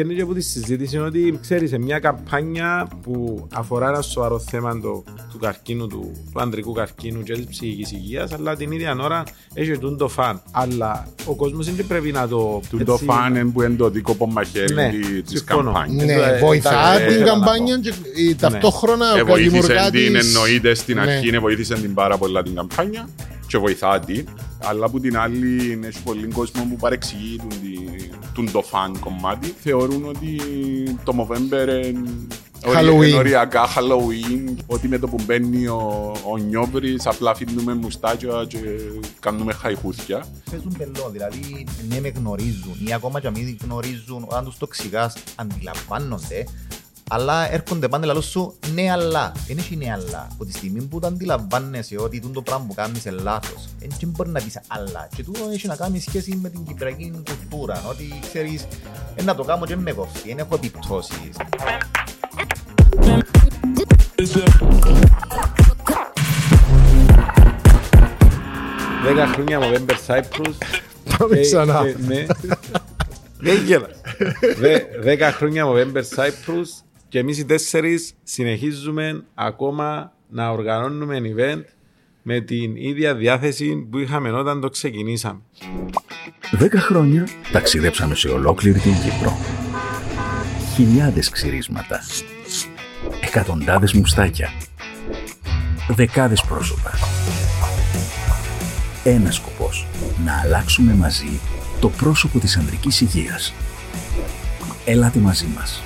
ευκαιρνεί και από τη συζήτηση ότι ξέρεις σε μια καμπάνια που αφορά ένα σοβαρό θέμα το, του καρκίνου, του, του ανδρικού καρκίνου και της ψυχικής υγείας, αλλά την ίδια ώρα έχει τον το φαν. Αλλά ο κόσμος δεν πρέπει να το. Του το φαν που είναι το δίκοπο μαχαίρι Ναι, της συμφωνώ. καμπάνιας. Ναι, Ε, βοηθά ε, την θέλω να καμπάνια και ε, ταυτόχρονα Ε, βοήθησε δημιουργά την της- εννοείται στην Ναι. αρχή, ναι, βοήθησε την πάρα πολλά την καμπάνια και βοηθά την. Αλλά από την άλλη, είναι πολύ κόσμο που παρεξηγεί τον, τη- τον το φαν κομμάτι. Θεωρούν ότι το Movember είναι Halloween. είναι οριακά Halloween, ότι με το που μπαίνει ο, ο Νιόβρης απλά αφήνουμε μουστάκια και κάνουμε χαϊχούθια. Παίζουν πελό, δηλαδή ναι με γνωρίζουν ή ακόμα και αν μην γνωρίζουν, όταν τους το εξηγάς αντιλαμβάνονται, αλλά έρχονται πάντα λαλό σου ναι αλλά. Δεν έχει ναι αλλά. Από τη στιγμή που το αντιλαμβάνεσαι ότι τούτο το πράγμα που κάνεις είναι λάθος, δεν μπορεί να πεις αλλά. Και τούτο έχει να κάνει σχέση με την κυπριακή κουλτούρα, ότι ξέρεις, ε, να το κάνω και με κοφτεί, δεν έχω επιπτώσεις. Δέκα χρόνια Movember Cyprus. Πάμε Ε, ξανά. ε, Ναι. Δεν γέλα. Δε- Δέκα χρόνια Movember Cyprus και εμείς οι τέσσερις συνεχίζουμε ακόμα να οργανώνουμε event με την ίδια διάθεση που είχαμε όταν το ξεκινήσαμε. Δέκα χρόνια ταξιδέψαμε σε ολόκληρη την Κύπρο. Χιλιάδες ξυρίσματα. Εκατοντάδες μουστάκια. Δεκάδες πρόσωπα. Ένας σκοπός. Να αλλάξουμε μαζί το πρόσωπο της ανδρικής υγείας. Έλατε μαζί μας.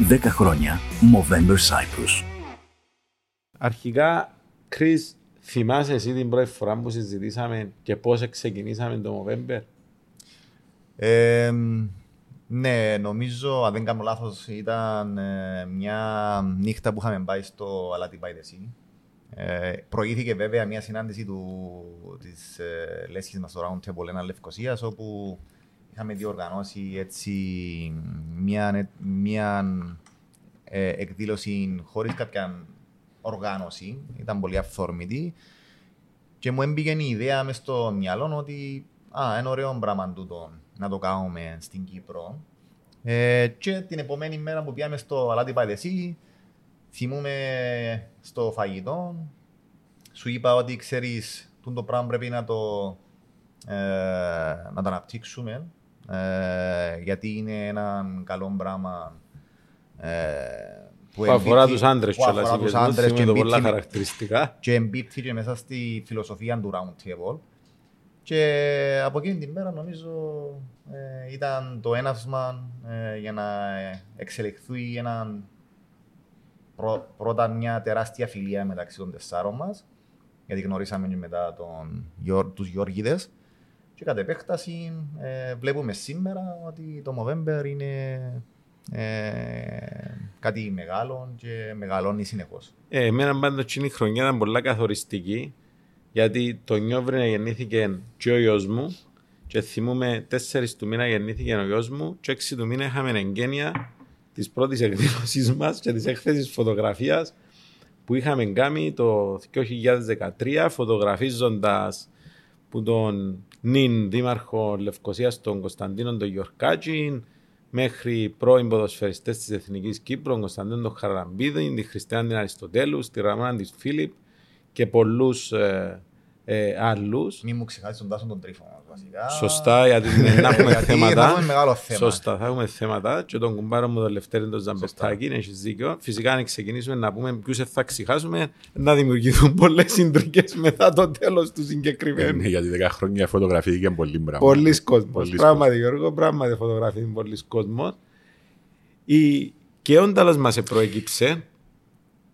Δέκα χρόνια Movember Cyprus. Αρχικά, Chris, θυμάσαι εσύ την πρώτη φορά που συζητήσαμε και πώς ξεκινήσαμε το Movember; Ε, ναι, νομίζω, αν δεν κάνω λάθος, ήταν ε, μια νύχτα που είχαμε πάει στο Αλάτι by the Sea. Ε, προηγήθηκε βέβαια μια συνάντηση του, της ε, λέσχης μας στο Round Table ένα Λευκοσίας, όπου είχαμε διοργανώσει έτσι μια, μια ε, εκδήλωση χωρίς κάποια οργάνωση. Ήταν πολύ αυθόρμητη. Και μου έμπηκε η ιδέα μες στο μυαλό ότι α, είναι ωραίο πράγμα τούτο να το κάνουμε στην Κύπρο. Ε, και την επόμενη μέρα που πήγαμε στο Αλάτι Παϊδεσί, θυμούμε στο φαγητό, σου είπα ότι ξέρεις, τούτο πράγμα πρέπει να το, ε, να το αναπτύξουμε, ε, γιατί είναι ένα καλό πράγμα ε, Που αφορά εμπίπτει- τους άντρες που κιόλας. αφορά τους είπες μου, άντρες και θυμούμε το πολλά εμπίπτει- χαρακτηριστικά. και εμπίπτει και μέσα στη φιλοσοφία του Round Table. Και από εκείνη την μέρα νομίζω ε, ήταν το έναυσμα ε, για να εξελιχθεί ένα, πρω- πρώτα μια τεράστια φιλία μεταξύ των τεσσάρων μας γιατί γνωρίσαμε και μετά τον, Γιώ- τους Γιώργιδες και κατ' επέκταση ε, βλέπουμε σήμερα ότι το Movember είναι ε, κάτι μεγάλο και μεγαλώνει συνεχώς. Ε, εμένα πάντως εκείνη η χρονιά ήταν πολλά καθοριστική γιατί το Νιόβρι γεννήθηκε και ο γιος μου και θυμούμε τέσσερις του μήνα γεννήθηκε ο γιος μου και έξι του μήνα είχαμε εγγένεια της πρώτης εκδήλωσης μας και της έκθεσης φωτογραφίας που είχαμε κάνει το 2013 φωτογραφίζοντας που τον νυν δήμαρχο Λευκοσίας τον Κωνσταντίνο τον Γιορκάτζιν μέχρι πρώην ποδοσφαιριστές της Εθνικής Κύπρου, τον Κωνσταντίνο τον Χαραμπίδη, τη Χριστιανή την Αριστοτέλου, τη Ραμάνα της Φίλιπ και πολλούς ε, ε, άλλους. Μην μου ξεχάσεις τον Τάσο τον Τρίφο μας, βασικά. Σωστά, γιατί ναι, να έχουμε Γιατί θα θέματα. έχουμε μεγάλο θέμα. Σωστά, θα έχουμε θέματα. Και τον κουμπάρο μου τον Λευτέρη τον Ζαμπερτάκη, έχεις δίκιο. Φυσικά, αν ξεκινήσουμε να πούμε ποιους θα ξεχάσουμε, να δημιουργηθούν πολλές συντρικέ μετά το τέλος του συγκεκριμένου. Ναι, γιατί 10 χρόνια φωτογραφήθηκε πολύ πράγμα. Πολλοί κόσμοι. Πολλοί Πράγματι, Γιώργο, πράγματι φωτογραφεί πολλοί κόσμος. Η... Και ο Ντάλλας μας προέκυψε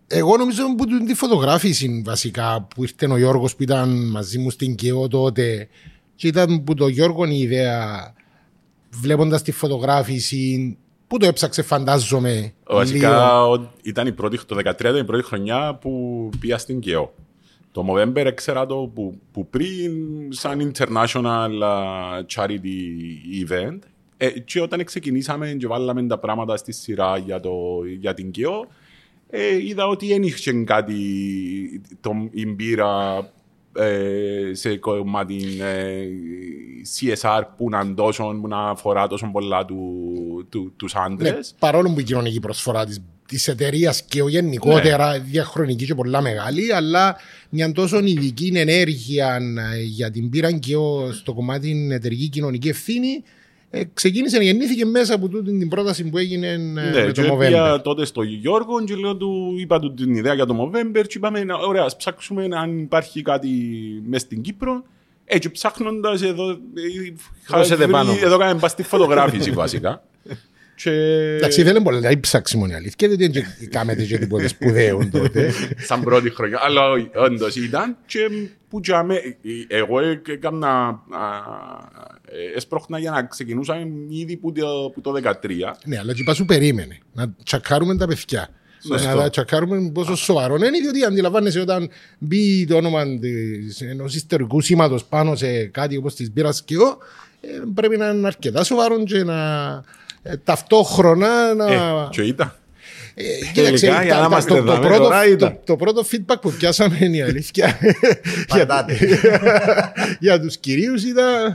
Εγώ νομίζω που την- τη φωτογράφηση βασικά που ήρθε ο Γιώργος που ήταν μαζί μου στην ΚΕΟ τότε και ήταν που το Γιώργο η ιδέα βλέποντας τη φωτογράφηση που το έψαξε φαντάζομαι Βασικά ο- ήταν η πρώτη, το 2013 ήταν η πρώτη χρονιά που πήγα στην ΚΕΟ. Το Movember έξερα το που, που πριν σαν international uh, charity event ε, και όταν ξεκινήσαμε και βάλαμε τα πράγματα στη σειρά για, το, για την ΚΕΟ ε, είδα ότι δεν είχε κάτι το, η μπύρα ε, σε κομμάτι ε, CSR που να, τόσο, που να αφορά τόσο πολλά του, του, τους Ναι, άντρες. παρόλο που η κοινωνική προσφορά της της εταιρείας και ο γενικότερα Ναι. διαχρονική και πολλά μεγάλη, αλλά μια τόσο ειδική ενέργεια ε, για την πήραν και ο- στο κομμάτι την εταιρική κοινωνική ευθύνη ε, ξεκίνησε να γεννήθηκε μέσα από τούτη την πρόταση που έγινε ε, Ναι, με και το Movember. πήγα τότε στο Γιώργο και λέω του, είπα του την ιδέα για το Movember και είπαμε, «Να- ωραία, ας ψάξουμε αν υπάρχει κάτι μέσα στην Κύπρο. Έτσι ψάχνοντας εδώ, ε, είχα Δώσετε βρει- πάνω. εδώ κάναμε πας στη φωτογράφηση βασικά. και Εντάξει, δεν είναι πολλά, δηλαδή ψάξιμο είναι αλήθεια, δεν είναι και κάνετε και τίποτε σπουδαίο τότε. σαν πρώτη χρονιά, αλλά όχι, όντως ήταν και που τζάμε, ε, εγώ έκανα, α, ε, έσπρωχνα για να ξεκινούσαμε ήδη που το, που το 2013. ναι, αλλά και είπα σου περίμενε, να τσακάρουμε τα παιδιά. Σωστό. Να τα τσακάρουμε πόσο σοβαρό είναι, διότι αντιλαμβάνεσαι όταν μπει το όνομα ενός ιστορικού σήματος πάνω σε κάτι όπως της μπύρας και ο, ε, πρέπει να είναι αρκετά σοβαρό και να ε, ταυτόχρονα να. Ε, και ήταν. Ε, Τελικά, για να τα- είμαστε το, το, εδώ, πρώτο, τώρα ήταν. το, το πρώτο feedback που πιάσαμε είναι η αλήθεια. για, Πατάτε. για τους κυρίους ήταν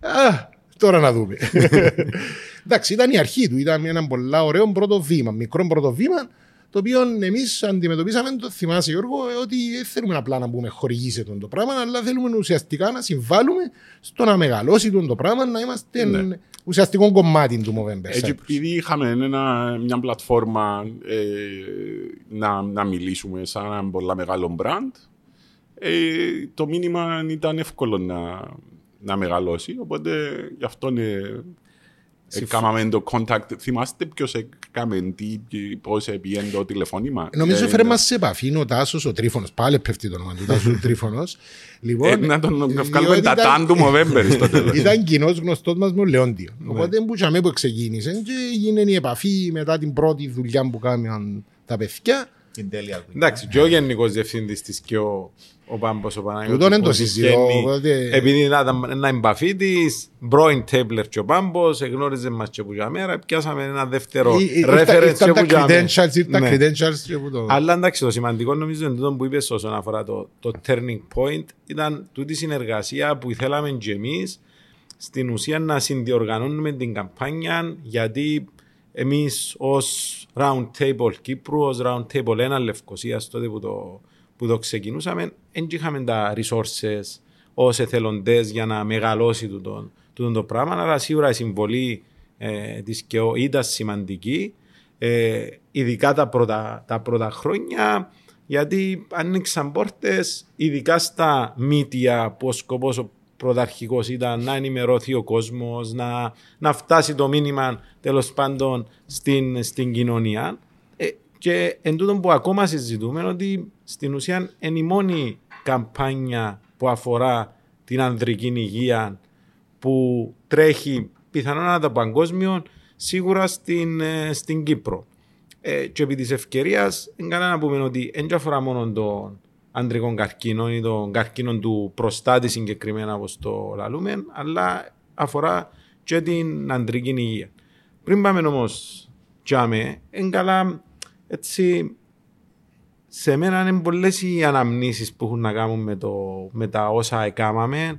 α, τώρα να δούμε. Εντάξει, ήταν η αρχή του. Ήταν ένα πολύ ωραίο πρώτο βήμα, μικρό πρώτο βήμα, το οποίο εμείς αντιμετωπίσαμε, το θυμάσαι Γιώργο, ε, ότι δεν θέλουμε απλά να πούμε χορηγήσε τον το πράγμα, αλλά θέλουμε ουσιαστικά να συμβάλλουμε στο να μεγαλώσει τον το πράγμα, να είμαστε Ναι. ουσιαστικό κομμάτι του Movember. Έτσι, Cyprus. επειδή είχαμε ένα, μια πλατφόρμα ε, να, να μιλήσουμε σαν ένα πολύ μεγάλο brand, ε, το μήνυμα ήταν εύκολο να, να μεγαλώσει. Οπότε γι' αυτό ε, έκαναμε το contact. Θυμάστε ποιος έκαμε τι, και πώς πήγαινε το τηλεφώνημα. Νομίζω Ε, φέρε μας σε επαφή είναι ο Τάσος ο Τρίφωνος. Πάλι πέφτει το όνομα του Τάσου ο Τρίφωνος. Λοιπόν, Ε, να τον να διότι βγάλουμε τα ήταν- τάν του Μοβέμπερ στο τέλος. Ήταν κοινός γνωστός μας με ο Λεόντιο. Ναι. Οπότε που είχαμε που ξεκίνησε και έγινε η επαφή μετά την πρώτη δουλειά που κάμαν τα παιδιά. Την τέλεια δουλειά. Εντάξει, και ο γενικός διευθύντης της και ο, ο Πάμπος ο Παναγιώτης. Τούτον δεν το που συζητώ, τυχαίνει, οπότε- Επειδή ήταν ένα εμπαφή της, πρώην Τέμπλερ και ο Πάμπος, εγνώριζε μας και που για μέρα, πιάσαμε ένα δεύτερο Ή- ή- reference ήρθαν- και Ήρθαν τα που για μέρα. credentials, ήρθαν τα Ναι. credentials και που το... Αλλά εντάξει, το σημαντικό νομίζω είναι τούτο που είπες όσον αφορά το, το turning point ήταν τούτη η συνεργασία που θέλαμε και εμείς στην ουσία να συνδιοργανώνουμε την καμπάνια γιατί εμείς ως Round Table Κύπρου, ως Round Table 1 Λευκοσίας τότε που το, που το ξεκινούσαμε δεν είχαμε τα resources ως εθελοντές για να μεγαλώσει τούτο, τούτο το πράγμα. Αλλά σίγουρα η συμβολή ε, της ΚΕΟ ήταν σημαντική ε, ειδικά τα πρώτα, τα πρώτα χρόνια γιατί άνοιξαν πόρτες ειδικά στα μύτια που ο σκοπός ο πρωταρχικός ήταν να ενημερωθεί ο κόσμος, να, να φτάσει το μήνυμα τέλος πάντων στην, στην κοινωνία ε, και εν τούτον που ακόμα συζητούμε είναι ότι στην ουσία είναι η μόνη καμπάνια που αφορά την ανδρική υγεία που τρέχει πιθανότατα παγκόσμιο σίγουρα στην, ε, στην Κύπρο. Ε, και επί της ευκαιρίας είναι καλά να πούμε ότι δεν αφορά μόνο τον ανδρικό καρκίνο ή τον καρκίνο του προστάτη συγκεκριμένα όπως το λαλούμε, αλλά αφορά και την ανδρική υγεία. Πριν πάμε όμως τζάμε, είναι καλά έτσι σε μένα είναι πολλές οι αναμνήσεις που έχουν να κάνουν με, το, με τα όσα έκαναμε.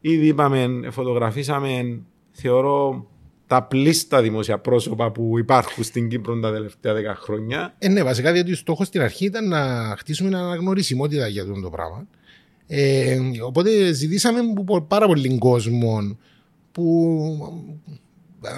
Ήδη είπαμε, φωτογραφίσαμε, θεωρώ, τα πλήστα δημόσια πρόσωπα που υπάρχουν στην Κύπρο τα τελευταία δέκα χρόνια. Ε, ναι, βασικά διότι ο στόχος στην αρχή ήταν να χτίσουμε μια αναγνωρισιμότητα για αυτό το πράγμα. Ε, οπότε ζητήσαμε από πο- πάρα πολλοί κόσμο που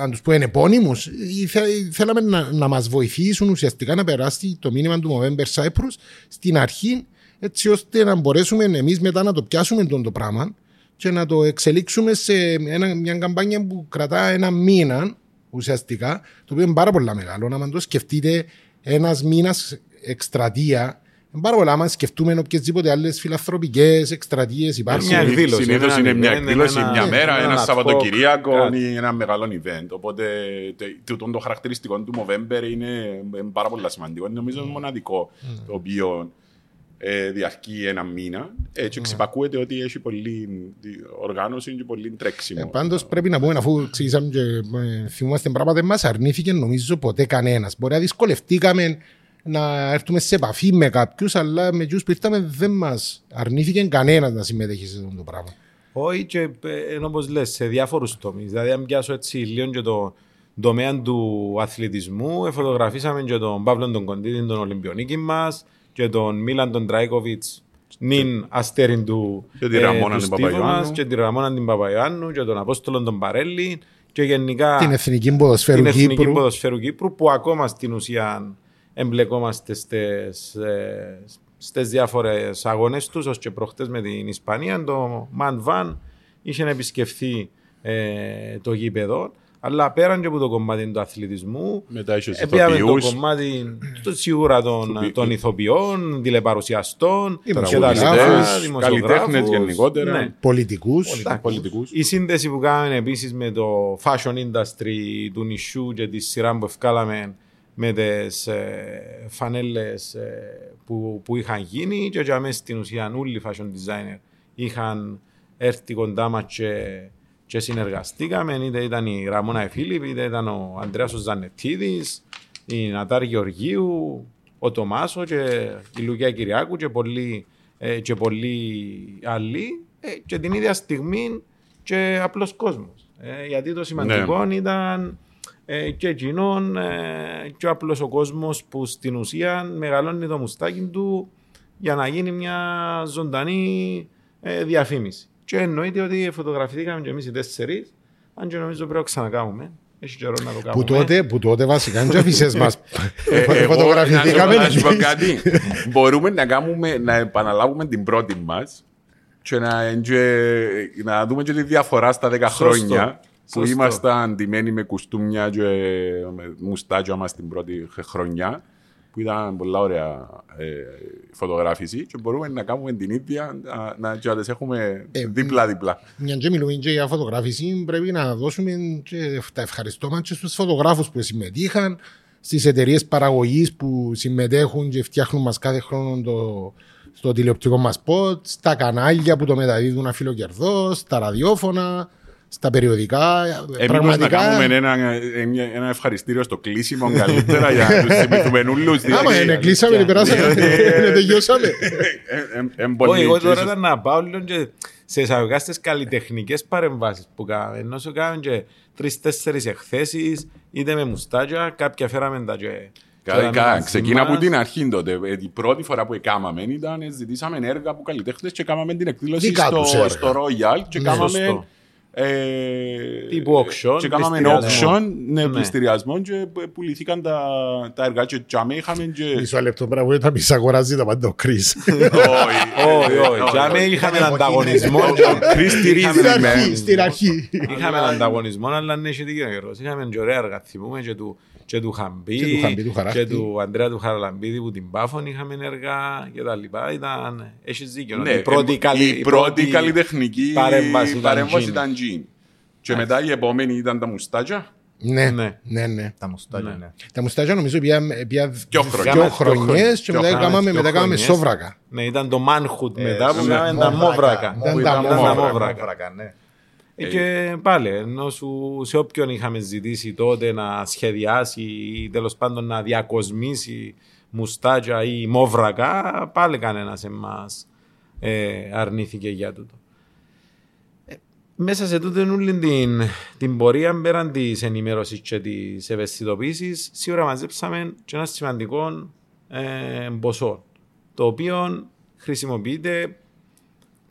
αν τους πω είναι επώνυμους ή θε- θέλαμε να, να μας βοηθήσουν ουσιαστικά να περάσει το μήνυμα του Movember Cyprus στην αρχή έτσι ώστε να μπορέσουμε εμείς μετά να το πιάσουμε τον το πράγμα και να το εξελίξουμε σε ένα, μια καμπάνια που κρατά ένα μήνα ουσιαστικά, το οποίο είναι πάρα πολύ μεγάλο. Να το σκεφτείτε ένας μήνας εκστρατεία, είναι πάρα πολλά. Αν σκεφτούμε οποιασδήποτε άλλες φιλανθρωπικές εκστρατείες υπάρχουν. Μια εκδήλωση, Συνήθως ένα είναι μια event, εκδήλωση, ένα- μια μέρα, ένα ένα ad hoc, Σαββατοκυριακό κάτι. ή ένα μεγάλο event. Οπότε τε- τούτο το χαρακτηριστικό του Movember είναι ε, πάρα πολύ σημαντικό. Είναι νομίζω μοναδικό το οποίο ε, διαρκεί ένα μήνα. Έτσι εξυπακούεται ότι έχει πολλή οργάνωση και πολύ τρέξιμο. Ε, Πάντως πρέπει να πούμε, αφού εξηγήσαμε και ε, θυμόμαστε πράγματα, μας αρνήθηκε νομίζω ποτέ κανένας. Μπορεί να δυσκολευτήκαμε να έρθουμε σε επαφή με κάποιους, αλλά με ποιου που ήρθαμε δεν μας αρνήθηκε κανένας να συμμετέχει σε αυτό το πράγμα. Όχι και ε, όπως λες σε διάφορους τομείς. Δηλαδή αν πιάσω έτσι λίγο και το τομέα του αθλητισμού, φωτογραφίσαμε και τον Παύλο τον Κοντίδη, τον Ολυμπιονίκη μας και τον Μίλαν τον Τράικοβιτς νυν αστέριν του Και τη Ραμόνα του την Στίβου Παπαϊωάννου. μας, και τη Ραμόνα την Παπαϊωάννου και τον Απόστολο τον Παρέλη και γενικά Την Εθνική Ποδοσφαίρου την Εθνική Κύπρου. Ποδοσφαίρου Κύπρου που ακόμα στην ουσία εμπλεκόμαστε στις, ε, στις διάφορες αγώνες τους ως και προχτές με την Ισπανία το Man Van είχε να επισκεφθεί ε, το γήπεδο αλλά πέραν και από το κομμάτι του αθλητισμού Μετά είχες Επίαμε το ηθοποιούς. κομμάτι το, σίγουρα των, Του- των ηθοποιών, τηλεπαρουσιαστών και τα Δημοσιογράφους, λοιπά, καλλιτέχνες δημοσιογράφους. γενικότερα. Ναι. Πολιτικούς. Εντάξει. πολιτικούς. Η σύνδεση που κάναμε επίσης με το fashion industry του νησιού και τη σειρά που ευκάλαμε με τις ε, φανέλες που, που είχαν γίνει και για μέσα στην ουσία όλοι οι fashion designer είχαν έρθει κοντά μας και, και συνεργαστήκαμε. Είτε ήταν η Ραμόνα Εφίλιπ, είτε ήταν ο Ανδρέας ο Ζανετίδης, η Νατάρ Γεωργίου, ο Τομάσο και η Λουκιά Κυριάκου και πολλοί, ε, και πολλοί άλλοι ε, και την ίδια στιγμή και απλός κόσμος. Ε, γιατί το σημαντικό ήταν ε, και εκείνον ε, και ο απλός ο κόσμος που στην ουσία μεγαλώνει το μουστάκι του για να γίνει μια ζωντανή ε, διαφήμιση. Και εννοείται ότι φωτογραφηθήκαμε και εμείς οι τέσσερις, αν και νομίζω πρέπει να ξανακάμουμε. Έχει καιρό να το κάνουμε. Που τότε, που τότε βασικά είναι αφήσεις μας. Ε, εγώ, Φωτογραφηθήκαμε. να σου πω κάτι. Μπορούμε να, κάνουμε, να επαναλάβουμε την πρώτη μας και να, εντζε- να δούμε και τη διαφορά στα 10 Σωστό. χρόνια που Σωστό. ήμασταν ντυμένοι με κουστούμια και με μουστάκια μας την πρώτη χρονιά που ήταν πολλά ωραία ε, φωτογράφηση και μπορούμε να κάνουμε την ίδια να, να, και να τις έχουμε Ε, δίπλα-δίπλα. Μια και μιλούμε και για φωτογράφηση, πρέπει να δώσουμε και τα ευχαριστώματα και στους φωτογράφους που συμμετείχαν, στις εταιρείες παραγωγής που συμμετέχουν και φτιάχνουν μας κάθε χρόνο το, στο τηλεοπτικό μας σποτ, στα κανάλια που το μεταδίδουν αφιλοκερδός, στα ραδιόφωνα, στα περιοδικά. Εμείς να κάνουμε ένα, ένα, ένα ευχαριστήριο στο κλείσιμο καλύτερα για να τους θυμηθούμε όλους. Άμα είναι, κλείσαμε, αλήθεια. περάσαμε, Διότι- τελειώσαμε. Ε, Όχι, εγώ τώρα ήταν να πάω λίγο και σε εισαγωγικά στις καλλιτεχνικές παρεμβάσεις που κάναμε. Ενώ σου κάναμε και τρεις-τέσσερις εκθέσεις, είτε με μουστάκια, κάποια φέραμε τα και... φέραμε μαζί Ξεκίνα από μας. την αρχή τότε. Ε, Η πρώτη φορά που έκαναμε ήταν ε, ζητήσαμε έργα από καλλιτέχνες και κάναμε την εκδήλωση Δικά τους στο, έργα. στο Royal και Ναι. κάναμε Σωστό. Ε, Τύπου auction, και κάναμε πληστηριασμό. auction, ναι, Ναι. πληστηριασμό και πουληθήκαν τα, τα έργα και τζάμε είχαμε και... Μισό λεπτό πράγμα που ήταν μισά αγοράζει τα πάντα ο Κρίς. Όχι, όχι. Για μένα είχαμε Ήταν ανταγωνισμό. Ο Κρίς στηρίζει Στην με. αρχή, στην αρχή. Είχαμε ανταγωνισμό, αλλά ναι, έχει δίκιο ο Γιώργος. Είχαμε και ωραία έργα, θυμούμε και του, και του Χαμπή, Και του Χαμπή, του Χαράκτη. και του Ανδρέα του Χαραλαμπίδη που την Πάφων είχαμε έργα και τα λοιπά. Ήταν, έχεις δίκιο. Ναι, η πρώτη, ε, καλη- η πρώτη καλλιτεχνική παρέμβαση ήταν παρέμβαση τζιν. ήταν τζιν. Και μετά η επόμενη ήταν τα μουστάκια. Ναι, Ναι. ναι, ναι. Τα μουστάκια, ναι. Τα μουστάκια νομίζω πια, πια Δυο χρόνια. δυο Δυο χρονιές και χρόνια. μετά Δυο κάναμε, μετά κάναμε χρονιές. σόβρακα. Ναι, ήταν το manhood Ε, μετά που ναι, κάναμε τα μόβρακα. Ήταν Που τα ήταν μόβρακα. μόβρακα. Μόβρακα, ναι. Ε, Και πάλι, ενώ σου, σε όποιον είχαμε ζητήσει τότε να σχεδιάσει ή τέλος πάντων να διακοσμήσει μουστάκια ή μόβρακα, πάλι κανένας εμά ε, αρνήθηκε για τούτο. Ε, μέσα σε τούτο όλη την, την πορεία πέραν της ενημέρωσης και της ευαισθητοποίησης, σίγουρα μαζέψαμε και ένα σημαντικό ε, ποσό, το οποίο χρησιμοποιείται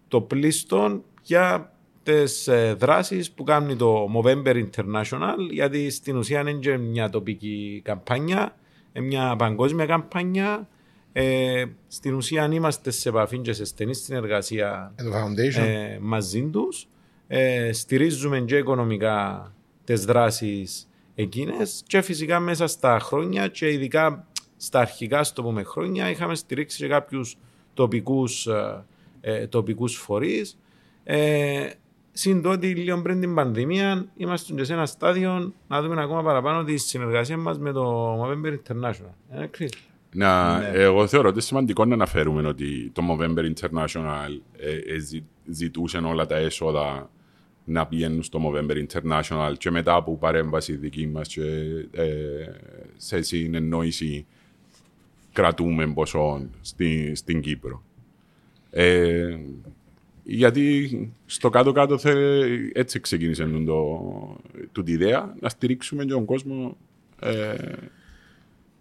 το πλήστον για τις ε, δράσεις που κάνει το Movember International γιατί στην ουσία είναι και μια τοπική καμπάνια, είναι μια παγκόσμια καμπάνια. Ε, στην ουσία είμαστε σε επαφή και σε στενή συνεργασία Ε, Το Foundation. ε, μαζί τους. Ε, στηρίζουμε και οικονομικά τις δράσεις εκείνες και φυσικά μέσα στα χρόνια και ειδικά στα αρχικά στο πούμε χρόνια είχαμε στηρίξει και κάποιους τοπικούς, ε, ε, τοπικούς φορείς. Ε, Συν το ότι λίγο πριν την πανδημία είμαστε και σε ένα στάδιο να δούμε ακόμα παραπάνω τη συνεργασία μας με το Movember International. Ε, Chris. Να, Ναι. Εγώ θεωρώ ότι είναι σημαντικό να αναφέρουμε ότι το Movember International ε, ε, ζη- ζητούσε όλα τα έσοδα να πηγαίνουν στο Movember International και μετά από παρέμβαση δική μας και ε, σε συνεννόηση κρατούμε ποσό στη, στην Κύπρο. Ε, γιατί στο κάτω-κάτω θε- έτσι ξεκίνησε το, τούτη ιδέα, να στηρίξουμε και τον κόσμο ε,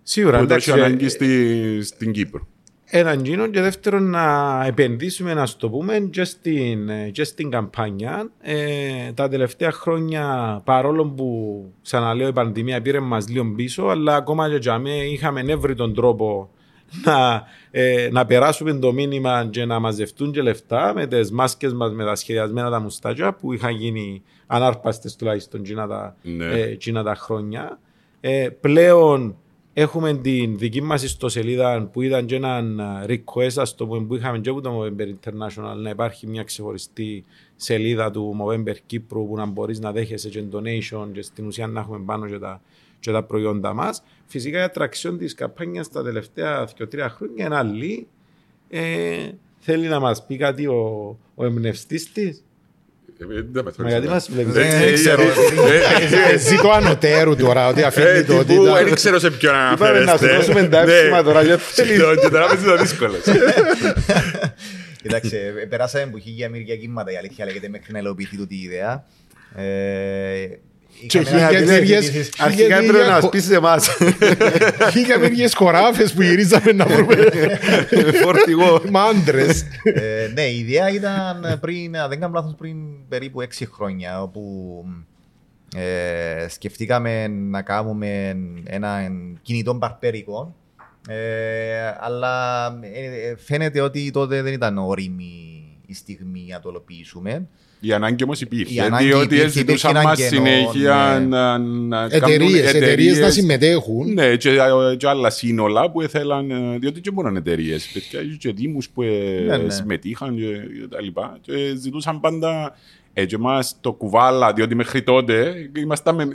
Σίγουρα, που το έχει εντάξει, ανάγκη ε, στη, στην Κύπρο. έναν γίνο και δεύτερον να επενδύσουμε, να το πούμε, και στην, ε, και στην καμπάνια. Ε, τα τελευταία χρόνια, παρόλο που ξαναλέω η πανδημία πήρε μας λίγο πίσω, αλλά ακόμα και για μέ είχαμε έβρει τον τρόπο να, ε, να περάσουμε το μήνυμα και να μαζευτούν και λεφτά με τις μάσκες μας, με τα σχεδιασμένα τα μουστάκια που είχαν γίνει ανάρπαστες τουλάχιστον εκείνα τα, Ναι. ε, εκείνα τα χρόνια. Ε, πλέον έχουμε την δική μας ιστοσελίδα που ήταν και έναν α, request ας το πούμε, που είχαμε και από το Movember International να υπάρχει μια ξεχωριστή σελίδα του Movember Κύπρου που να μπορείς να δέχεσαι και donation και στην ουσία να έχουμε πάνω και τα, και τα προϊόντα μας. Φυσικά η ατραξιόν της καμπάνιας τα τελευταία 2-3 χρόνια είναι άλλη. Ε, θέλει να μας πει κάτι ο, ο εμπνευστής της. Ε, δεν με Μα γιατί θέλεις, μας βλέπεις. Ε, Δεν ε, ξέρω. ε, Ε, Ζήτω ανωτέρου τώρα, ότι Ε, αφήνει το ότι τύπου, ήταν- δεν ξέρω σε ποιον Είπαμε να σου αναφέρεστε. δώσουμε τα Ναι. εύσημα τώρα, γιατί θέλεις. Το- Και τώρα παίζει το δύσκολο. Κοιτάξτε, ε, περάσαμε που χίλια μύρια κύματα η αλήθεια λέγεται μέχρι να υλοποιηθεί τούτη η ιδέα. Ε, Και είχαμε χίλια αρκετές μύριες- συζητήσεις. Αρχικά Χίλια έπρεπε να μίλια- μας πεις εμάς. Χίλια μύριες χωράφες που γυρίζαμε να βρούμε Φορτηγό. μάντρες. Ε, ναι, η ιδέα ήταν πριν, αν δεν κάνω λάθος, πριν περίπου έξι χρόνια, όπου ε, σκεφτήκαμε να κάνουμε ένα κινητό μπαρπέρικο, ε, αλλά ε, φαίνεται ότι τότε δεν ήταν όριμη η στιγμή να το ολοποιήσουμε. Η ανάγκη όμως υπήρχε. Η ανάγκη Διότι υπήρχε, ζητούσαν υπήρχε μας ένα κενό, συνέχεια ναι. να, να κάνουν Εταιρείες, εταιρείες να εταιρείες. συμμετέχουν. Ναι, και, και άλλα σύνολα που ήθελαν, ε, διότι και μόνο εταιρείες. Παιδιά, είχε και δήμους που ε, Ναι, ναι. συμμετείχαν και, και τα λοιπά. Και ζητούσαν πάντα έτσι εμάς το κουβάλα, διότι μέχρι τότε ήμασταν με...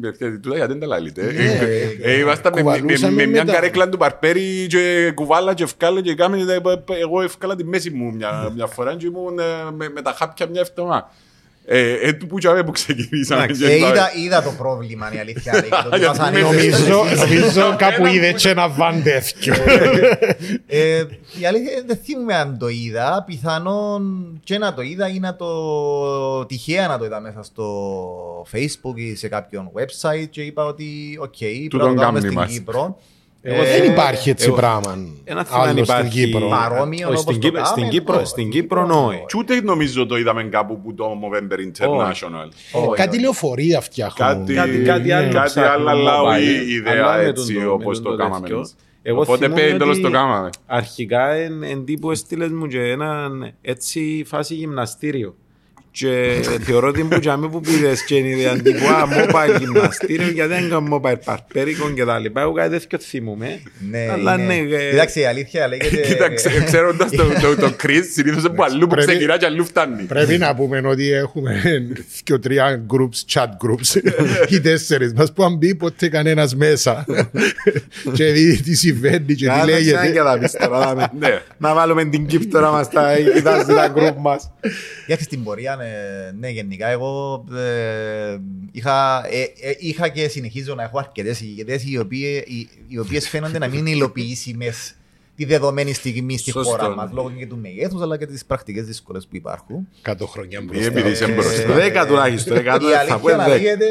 Παιδιά, τούτα γιατί δεν τα λαλείτε. Ε, Ήμασταν με- με- με- κουβαλούσαμε με μια μετά. καρέκλα του παρπέρι και κουβάλα και ευκάλα και κάμε. Εγώ ευκάλα τη μέση μου μια, μια φορά και ήμουν ε, με, με τα χάπια μια εβδομάδα. Ε, ε, του που τσάμε που ξεκινήσαμε. Εντάξει, και Ε, πάμε. είδα, είδα το πρόβλημα, η αλήθεια λέγεται. ότι μας Γιατί ανήκει. Νομίζω, νομίζω κάπου είδε και ένα βαντεύκιο. Ε, η αλήθεια είναι, δεν θυμούμαι αν το είδα. Πιθανόν και να το είδα ή να το τυχαία να το είδα μέσα στο Facebook ή σε κάποιον website και είπα ότι οκ, πρέπει να τον το κάνουμε κάμνη στην μας. Κύπρο. Εγώ Ε, Δεν υπάρχει έτσι εγώ- πράγμα. Ένα θυμάμαι Άλλο στην υπάρχει Κύπρο. Παρόμοιο Όχι, όπως στην το Κύπρο- κάμε, Στην Κύπρο, όχι. στην Κύπρο, όχι. Και ούτε νομίζω το είδαμε κάπου που το Movember International. όχι, Κάτι όχι. λεωφορεία φτιάχνουν. Κάτι, Κάτι- κάτι άλλο κάτι ψάχνουμε, άλλο, αλλά mobile. όχι η ιδέα Αλλά με έτσι τον- με όπως τον το το κάναμε τέτοιο. εμείς. Εγώ Οπότε θυμούμαι πέντε τέλος ότι το κάναμε. Αρχικά εν, εν τύπου έστειλες μου και έναν έτσι φάση γυμναστήριο. Και θεωρώ ότι που τζάμε που πήρες και είναι η ιδέα τύπου α, mobile γυμναστήριο γιατί δεν κάνω mobile παρπέρικον και τα λοιπά. Εγώ κάτι τέτοιο θυμούμαι. Ναι, Αλλά είναι- ναι, ε, Κοιτάξτε, η αλήθεια λέγεται... Κοίταξε, ξέροντας το, το, το Chris, συνήθως από αλλού που Πρέπει- ξεκινά και αλλού φτάνει. Πρέπει να πούμε ότι έχουμε και τρία groups, chat groups, οι τέσσερις μας που αν μπει ποτέ κανένας μέσα και δει τι συμβαίνει και τι Κάτσε να και λέγεται. τα πεις τώρα, δάμε. Ναι. Να βάλουμε την κύφτωρα μας τα κοιτάζει τα γκρουπ μας. Κοιτάξτε, στην πορεία, ε, ναι, γενικά εγώ ε, είχα, ε, ε, είχα και συνεχίζω να έχω αρκετές ηγετές οι, οποίες, οι, οι οποίες φαίνονται να μην είναι υλοποιήσιμες τη δεδομένη στιγμή στη Σωστό, χώρα ναι. μας λόγω και του μεγέθους αλλά και τις πρακτικές δυσκολίες που υπάρχουν. Κάτω χρόνια Ή μπροστά. επειδή είσαι Ε, μπροστά. Δέκα τουλάχιστον, εκατό Η θα αλήθεια πούμε να δέκα. λέγεται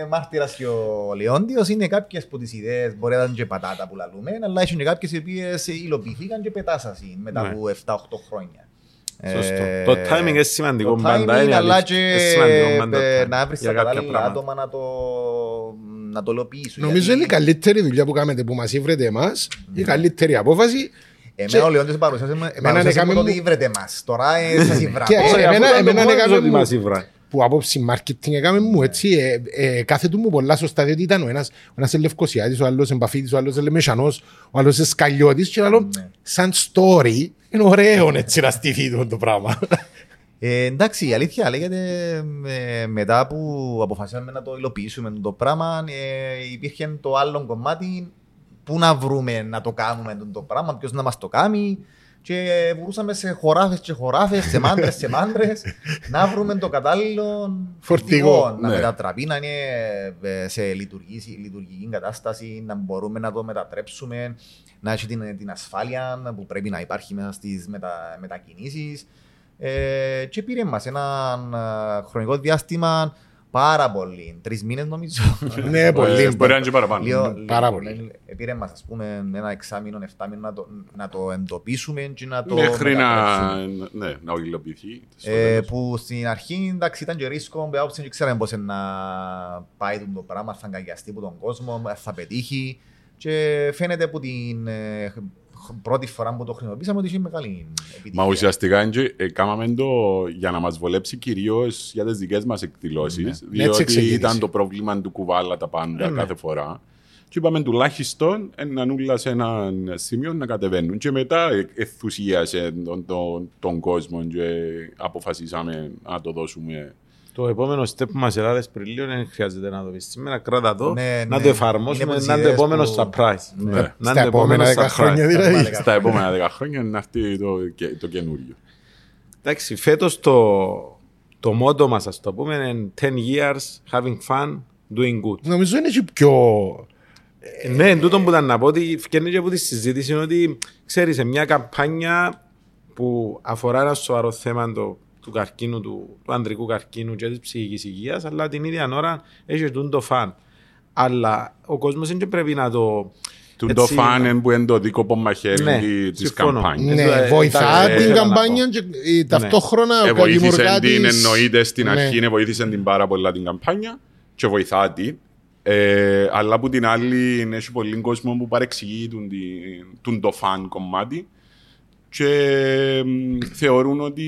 ε, μάρτυρας και ο Λεόντιος είναι κάποιες που τις ιδέες μπορεί να ήταν και πατάτα που λαλούμε αλλά έχουν και κάποιες οι οποίες υλοποιηθήκαν και πετάσασαν μετά Ναι. από 7-8 χρόνια. Σωστό. Ε, Το timing είναι σημαντικό το πάντα, timing, είναι αλλά αλήθεια. και Είναι σημαντικό πάντα το ε, timing να βρεις για τα κάποια κατάλληλα πράγματα. άτομα να το, να το υλοποιήσουν. Νομίζω Γιατί είναι η καλύτερη δουλειά που κάνετε που μας ήβρετε εμάς, η καλύτερη απόφαση. Εμένα ο Λεόντιος παρουσιάσε μου Εμένα παρουσιάσε έκαμε μου το μου- ότι βρετε μας. Τώρα ε, σας υβραβώ. Και- Όχι, εμένα- αφού ήταν το εμένα μόνος έκαμε ότι μου- μας ήβρα. που άποψη marketing έκαμε μου έτσι, ε, ε, κάθε του μου πολλά σωστά, διότι ήταν ο ένας, ο ένας είναι Λευκοσιάτης, ο άλλος Εμπαφίτης, ο άλλος είναι Μεσανός, ο άλλος είναι Σκαλιώτης και ο άλλος Ναι. σαν story είναι ωραίο έτσι να στηθεί το το πράγμα. Ε, εντάξει, η αλήθεια λέγεται ε, μετά που αποφασίσαμε να το υλοποιήσουμε το πράγμα, ε, υπήρχε το άλλο κομμάτι που να βρούμε να το κάνουμε το πράγμα, ποιος να μας το κάνει. Και βουρούσαμε σε χωράφες και χωράφες, σε μάντρες, σε μάντρες, να βρούμε το κατάλληλο Φορτηγό, να ναι. μετατραπεί, να είναι ε, σε λειτουργική, λειτουργική κατάσταση, να μπορούμε να το μετατρέψουμε, να έχει την, την ασφάλεια που πρέπει να υπάρχει μέσα στις μετα, μετακινήσεις. Ε, και πήρε μας ένα ε, χρονικό διάστημα πάρα πολύ, τρεις μήνες νομίζω. Ναι, Ε, πολύ. Μπορεί να είναι και παραπάνω. Λίγο- πάρα λίγο, πολύ. ναι, Πήρε μας ας πούμε ένα εξάμηνο, εφτάμηνο να το, να το εντοπίσουμε και να το Μέχρι να, μετατρέψουμε. ναι, να υλοποιηθεί. στο Ε, τέλος. που στην αρχή εντάξει, ήταν και ρίσκο, με άποψη δεν ξέραμε πώς να πάει το πράγμα, θα αγκαλιαστεί από τον κόσμο, θα πετύχει και φαίνεται που την ε, πρώτη φορά που το χρησιμοποιήσαμε ότι είχε μεγάλη επιτυχία. Μα ουσιαστικά είναι- ε, κάμαμε το για να μας βολέψει κυρίως για τις δικές μας εκδηλώσεις, Έτσι διότι ξεκίνησε. ήταν το πρόβλημα του κουβάλα τα πάντα Ε, ναι. κάθε φορά. Και είπαμε τουλάχιστον ε, να νουλα σε ένα σημείο να κατεβαίνουν. Και μετά ε, ενθουσίασε τον, τον, τον κόσμο και αποφασίσαμε να το δώσουμε. Το επόμενο step που μας ελάδες πριν λίγο δεν χρειάζεται να το πεις σήμερα. Κράτα το, Ναι, να ναι. το εφαρμόσουμε, Είναι από τις να είναι το ιδέες επόμενο που- surprise. Ναι. Να είναι Στα το επόμενο επόμενα 10 surprise. χρόνια δηλαδή. Επόμενα Στα επόμενα δέκα χρόνια να έρθει το, και- το καινούριο. Εντάξει, φέτος το, το μότο μας, ας το πούμε, είναι 10 years having fun, doing good. Νομίζω είναι και πιο... Ε, ναι, εν τούτο που ήταν να πω ότι φκένει και από τη συζήτηση είναι ότι ξέρεις, σε μια καμπάνια που αφορά ένα σοβαρό θέμα το, του καρκίνου, του, του ανδρικού καρκίνου και της ψυχικής υγείας, αλλά την ίδια ώρα έχει τούν το φαν. Αλλά ο κόσμος δεν πρέπει να το... Του έτσι, το φάνε που είναι το δίκοπο μαχαίρι Ναι, τη- της συμφωνώ. καμπάνιας. Ναι, Ε, βοηθά εντάξει, την θέλω να καμπάνια πω. και ε, ταυτόχρονα Ε, βοήθησε δημιουργά την της- εννοείται στην Ναι. αρχή, ναι, βοήθησε την πάρα πολλά την καμπάνια και βοηθά την. Ε, αλλά από την άλλη έχει πολύ κόσμο που παρεξηγεί τον, τη- τον το φαν κομμάτι και μ, θεωρούν ότι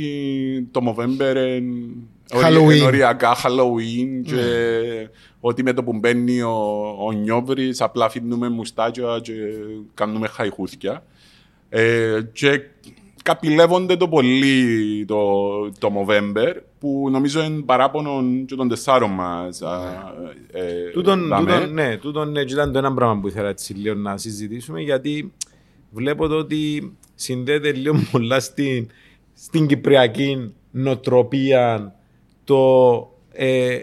το Movember είναι Halloween. είναι οριακά Halloween και ότι με το που μπαίνει ο, ο Νιόβρης απλά αφήνουμε μουστάκια και κάνουμε χαϊχούθια. Ε, και καπηλεύονται το πολύ το, το Movember που νομίζω είναι παράπονο και των τεσσάρων μας. α, ε, Τούτον, δαμέ. τούτον, ναι, τούτον ναι, και ήταν το ένα πράγμα που ήθελα έτσι λίγο να συζητήσουμε γιατί βλέπω το ότι συνδέεται λίγο πολλά στην, στην κυπριακή νοτροπία το ε,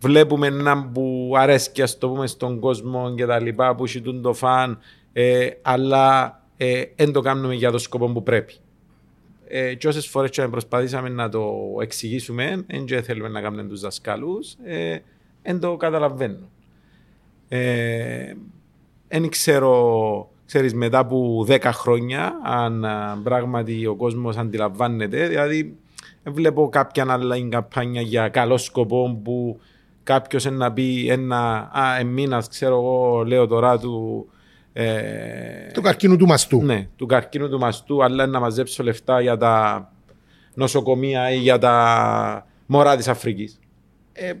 βλέπουμε έναν που αρέσει ας το πούμε στον κόσμο και τα λοιπά που ζητούν το φαν ε, αλλά δεν το κάνουμε για το σκοπό που πρέπει. Ε, και όσες φορές και προσπαθήσαμε να το εξηγήσουμε, δεν θέλουμε να κάνουμε τους δασκάλους, δεν το καταλαβαίνουν. Δεν ξέρω, ξέρεις, μετά από 10 χρόνια, αν α, πράγματι ο κόσμος αντιλαμβάνεται, δηλαδή δεν βλέπω κάποια άλλη καμπάνια για καλό σκοπό που κάποιος να πει ένα, α, εμείνας, ξέρω εγώ, λέω τώρα του, ε, του καρκίνου του μαστού. ναι, του καρκίνου του μαστού, αλλά να μαζέψω λεφτά για τα νοσοκομεία ή για τα μωρά της Αφρικής. Ε,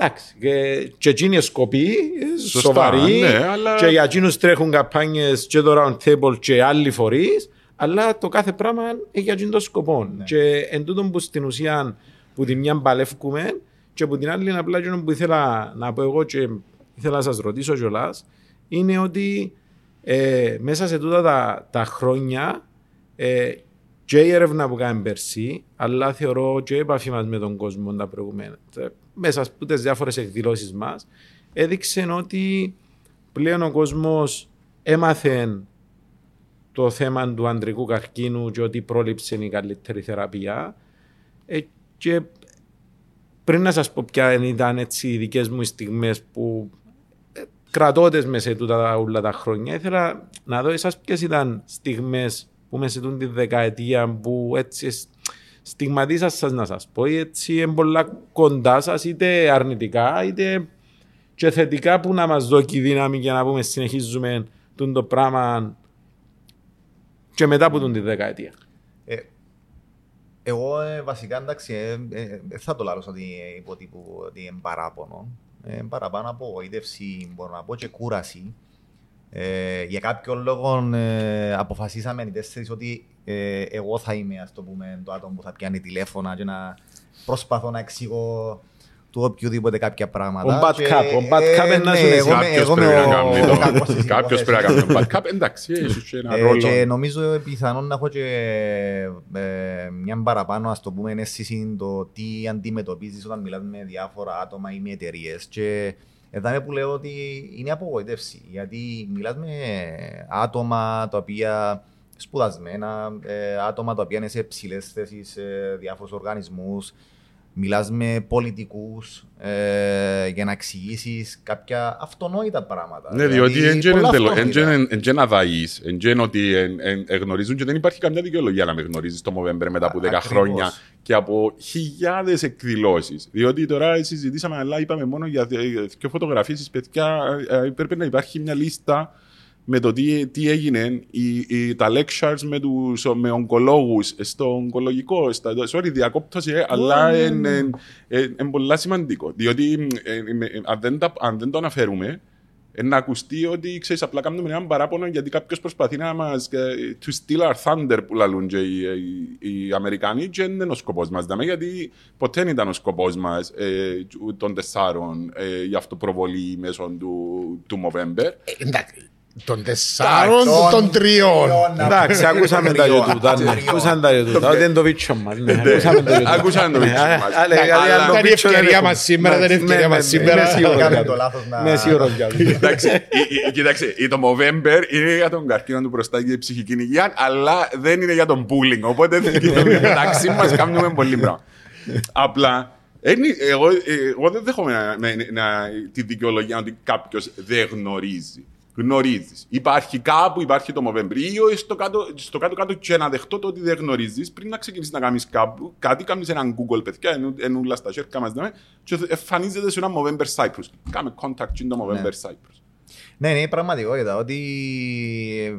εντάξει, και, και εκείνοι οι σκοποί, ε, Σωστά, σοβαροί, ναι, αλλά- και για εκείνους τρέχουν καμπάνιες και το round table και άλλοι φορείς, αλλά το κάθε πράγμα είναι για εκείνον το σκοπό. Και εν τούτον που στην ουσία που τη μια παλεύκουμε και που την άλλη είναι απλά εκείνο που ήθελα να πω εγώ και ήθελα να σας ρωτήσω κιόλας, είναι ότι ε, μέσα σε τούτα τα, τα χρόνια ε, και η έρευνα που κάνουμε πέρσι, αλλά θεωρώ και η επαφή μας με τον κόσμο τα προηγούμενα, ε, μέσα από τις διάφορες εκδηλώσεις μας, έδειξε ότι πλέον ο κόσμος έμαθε το θέμα του ανδρικού καρκίνου και ότι η πρόληψη είναι η καλύτερη θεραπεία. Ε, και πριν να σας πω ποια ήταν έτσι οι δικές μου οι στιγμές που ε, κρατώντες μες σε τούτα τα- όλα τα χρόνια, ήθελα να δω εσάς ποιες ήταν στιγμές που μες σε τούτη τη δεκαετία που έτσι σ- στιγματίσαν σας να σας πω ή έτσι είναι πολλά κοντά σας είτε αρνητικά είτε και θετικά που να μας δώσει δύναμη για να πούμε συνεχίζουμε τούτο το πράγμα και μετά από τούτη τη δεκαετία. Ε, εγώ ε, βασικά εντάξει, ε, ε, ε, θα το λάβω ότι ε, υποτύπου ότι είναι παράπονο. Ε, παραπάνω απογοήτευση, μπορώ να πω, και κούραση. Ε, για κάποιον λόγο ε, αποφασίσαμε οι τέσσερις ότι ε, εγώ θα είμαι ας το, πούμε, το άτομο που θα πιάνει τηλέφωνα και να προσπαθώ να εξηγώ του οποιοδήποτε κάποια πράγματα. Ο bad Και, cup, ο bad ε, cup είναι να ναι, σου εγώ είμαι- Κάποιος εγώ είμαι πρέπει να ο- κάνει ο το- κακός της Κάποιος πρέπει να υπόθεσης. κάνει το backup. Εντάξει, έχει ένα Ε, ρόλο. και νομίζω πιθανόν να έχω και ε, μια παραπάνω, ας το πούμε, αίσθηση το τι αντιμετωπίζεις όταν μιλάς με διάφορα άτομα ή με εταιρείες. Και εδώ που λέω ότι είναι απογοητεύση, γιατί μιλάς με άτομα τα οποία σπουδασμένα, ε, άτομα τα οποία είναι σε ψηλές θέσεις σε διάφορους οργανισμούς, μιλάς με πολιτικούς ε, για να εξηγήσεις κάποια αυτονόητα πράγματα. Ναι, Δηλαδή, διότι πολλά αυτονόητα. δεν είναι αδαείς, δεν είναι ότι εν- εν- εν γνωρίζουν και δεν υπάρχει καμιά δικαιολογία να με γνωρίζεις το Movember μετά από 10 Ακριβώς. χρόνια και από χιλιάδες εκδηλώσεις. Διότι τώρα συζητήσαμε, αλλά είπαμε μόνο για δύο φωτογραφίες, παιδιά, ε, ε, πρέπει να υπάρχει μια λίστα με το τι, τι έγινε, οι, οι, τα lectures με, τους, με ογκολόγους στο ογκολογικό, στα, sorry, διακόπτω σε, αλλά είναι πολύ σημαντικό. Διότι ε, ε, με- ε, αν, δεν τα, αν δεν το αναφέρουμε, ε, να ακουστεί ότι ξέρεις, απλά κάνουμε ένα παράπονο γιατί κάποιος προσπαθεί να μας. to steal our thunder που λαλούν και οι, οι, οι Αμερικάνοι, και δεν είναι ο σκοπός μας. Γιατί ποτέ δεν ήταν ο σκοπός μας ε, των τεσσάρων ε, για αυτοπροβολή μέσω του, του Movember. Ε, Εντάξει, των τεσσάρων Εντάξει, των τριών. να Εντάξει, πούμε ακούσαμε τα τριών, YouTube. ναι. τριών. Ακούσαμε τα YouTube. Ότι είναι το βίτσο μας. ναι, Ακούσαμε το YouTube. Ακούσαμε το Ναι, βίτσο α- μας. άλλε- Αλλά άλλε άλλο ήταν η βίτσο δεν ευκαιρία έχουμε. μας σήμερα, ήταν η Ναι, ευκαιρία ναι, μας ναι, σήμερα. Είμαι σίγουρος Κάμε για το το. λάθος να- Είμαι σίγουρος για το. Εντάξει, ε, ε, κοίταξε, ε, το Movember είναι για τον καρκίνο του προστάτη και ψυχική υγεία, αλλά δεν είναι για τον bullying. Οπότε μεταξύ μας κάνουμε πολύ πράγμα. Απλά, είναι- εγώ, ε, εγώ δεν δέχομαι να, να- να- τη δικαιολογία ότι κάποιος δεν γνωρίζει. Γνωρίζεις. Υπάρχει κάπου, υπάρχει το Movember. Ή στο κάτω, στο κάτω, κάτω και να δεχτώ το ότι δεν γνωρίζεις πριν να ξεκινήσεις να κάνεις κάπου. Κάτι κάνεις έναν Google, παιδιά, ενού- ενούλα στα σέρκα μας, και εμφανίζεται σε ένα Movember Cyprus. Κάμε contact in το Movember Cyprus. Ναι, είναι η πραγματικότητα ότι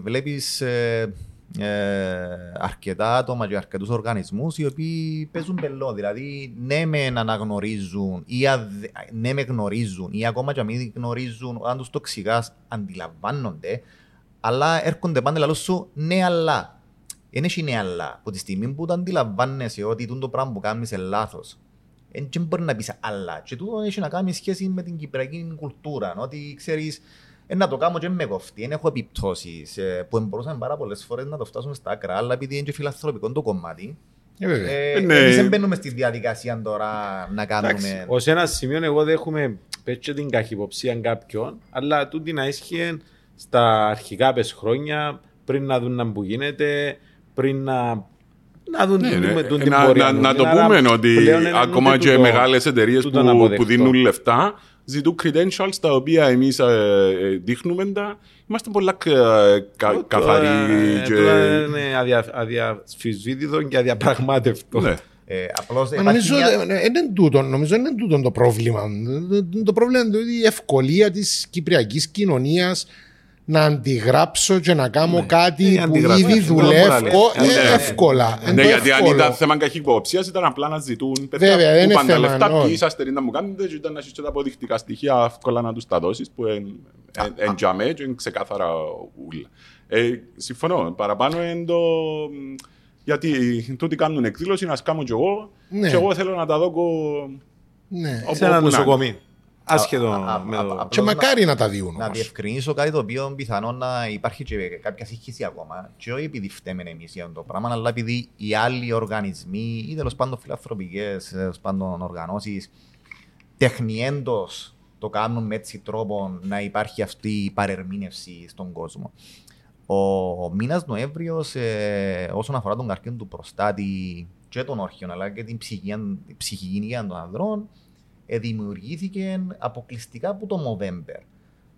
βλέπεις ε, ε, αρκετά άτομα και αρκετούς οργανισμούς οι οποίοι παίζουν πελό. Δηλαδή, ναι, με να αναγνωρίζουν ή αδε- ναι, με γνωρίζουν ή ακόμα και αν μην γνωρίζουν, όταν τους το εξηγά, αντιλαμβάνονται, αλλά έρχονται πάντα λαλό σου ναι, αλλά. Δεν έχει ναι, αλλά. Από τη στιγμή που το αντιλαμβάνεσαι ότι τούτο το πράγμα που κάνεις είναι λάθος, δεν μπορεί να πεις άλλα. Και τούτο έχει να κάνει σχέση με την κυπριακή κουλτούρα. Ότι ξέρεις, ε, να το κάνω και με κοφτή, δεν έχω επιπτώσεις. που μπορούσαμε πάρα πολλές φορές να το φτάσουμε στα άκρα, αλλά επειδή είναι και φιλανθρωπικό το κομμάτι, Ε, βέβαια. ε, Ναι. εμείς δεν μπαίνουμε στη διαδικασία τώρα να κάνουμε. Ως ένα σημείο εγώ δέχομαι πέτσε την καχυποψία κάποιον, αλλά τούτη να ίσχυε στα αρχικά πες χρόνια, πριν να δουν να που γίνεται, πριν να, να δουν Ναι, τούτη ναι. με τούτη να, πορεία να, μου. να το Άρα πούμε ότι πλέον είναι ακόμα ούτε και τούτο- μεγάλες εταιρείες που, τούτο να που αποδεχτώ. δίνουν λεφτά ζητούν credentials τα οποία εμείς δείχνουμε τα. Είμαστε πολλά κα- κα- Τούτο, καθαροί. ε, και- τούτο είναι αδια- αδιαφυσβήτητο και αδιαπραγμάτευτο. Ναι. Ε, απλώς Μα υπάρχει Νομίζω μια- ε, ε, είναι τούτο, νομίζω είναι τούτο το πρόβλημα. Ε, Το πρόβλημα είναι ότι η ευκολία της κυπριακής κοινωνίας να αντιγράψω και να κάνω κάτι Ε, που αντιγράψω. ήδη Ναι, δουλεύω ναι, ναι. ε, εύκολα. Ναι, Είναι το γιατί αν εύκολο. ήταν θέμα καχυποψίας, ήταν απλά να ζητούν Βέβαια, δεν που είναι πάνε τα θέμα, λεφτά, ναι. ποιοι είσαστε, τι να μου κάνετε, και ήταν να έχεις και τα αποδεικτικά στοιχεία εύκολα να τους τα δώσεις, που εν τζαμέ, και είναι ξεκάθαρα ούλα. Ε, συμφωνώ. Παραπάνω είναι το. Γιατί τούτοι κάνουν εκδήλωση, να σκάμω κι εγώ, Ναι. και εγώ θέλω να τα δω Ναι. όπου- Σε ένα όπου να είναι. νοσοκομείο. Άσχετο Α, α, με α, το... α, Και απλώς μακάρι να τα διούν Να όμως. διευκρινίσω κάτι το οποίο πιθανόν να υπάρχει και κάποια σύγχυση ακόμα. Και όχι επειδή φταίμε εμείς για αυτό το πράγμα, αλλά επειδή οι άλλοι οργανισμοί ή τέλος πάντων φιλανθρωπικές πάντων οργανώσεις τεχνιέντος το κάνουν με έτσι τρόπο να υπάρχει αυτή η παρερμήνευση στον κόσμο. Ο, ο μήνας Νοέμβριος, όσον αφορά τον καρκίνο του προστάτη και των όρχιων, αλλά και την ψυχική, ψυχική υγεία των ανδρών, ε, δημιουργήθηκε αποκλειστικά από το Movember.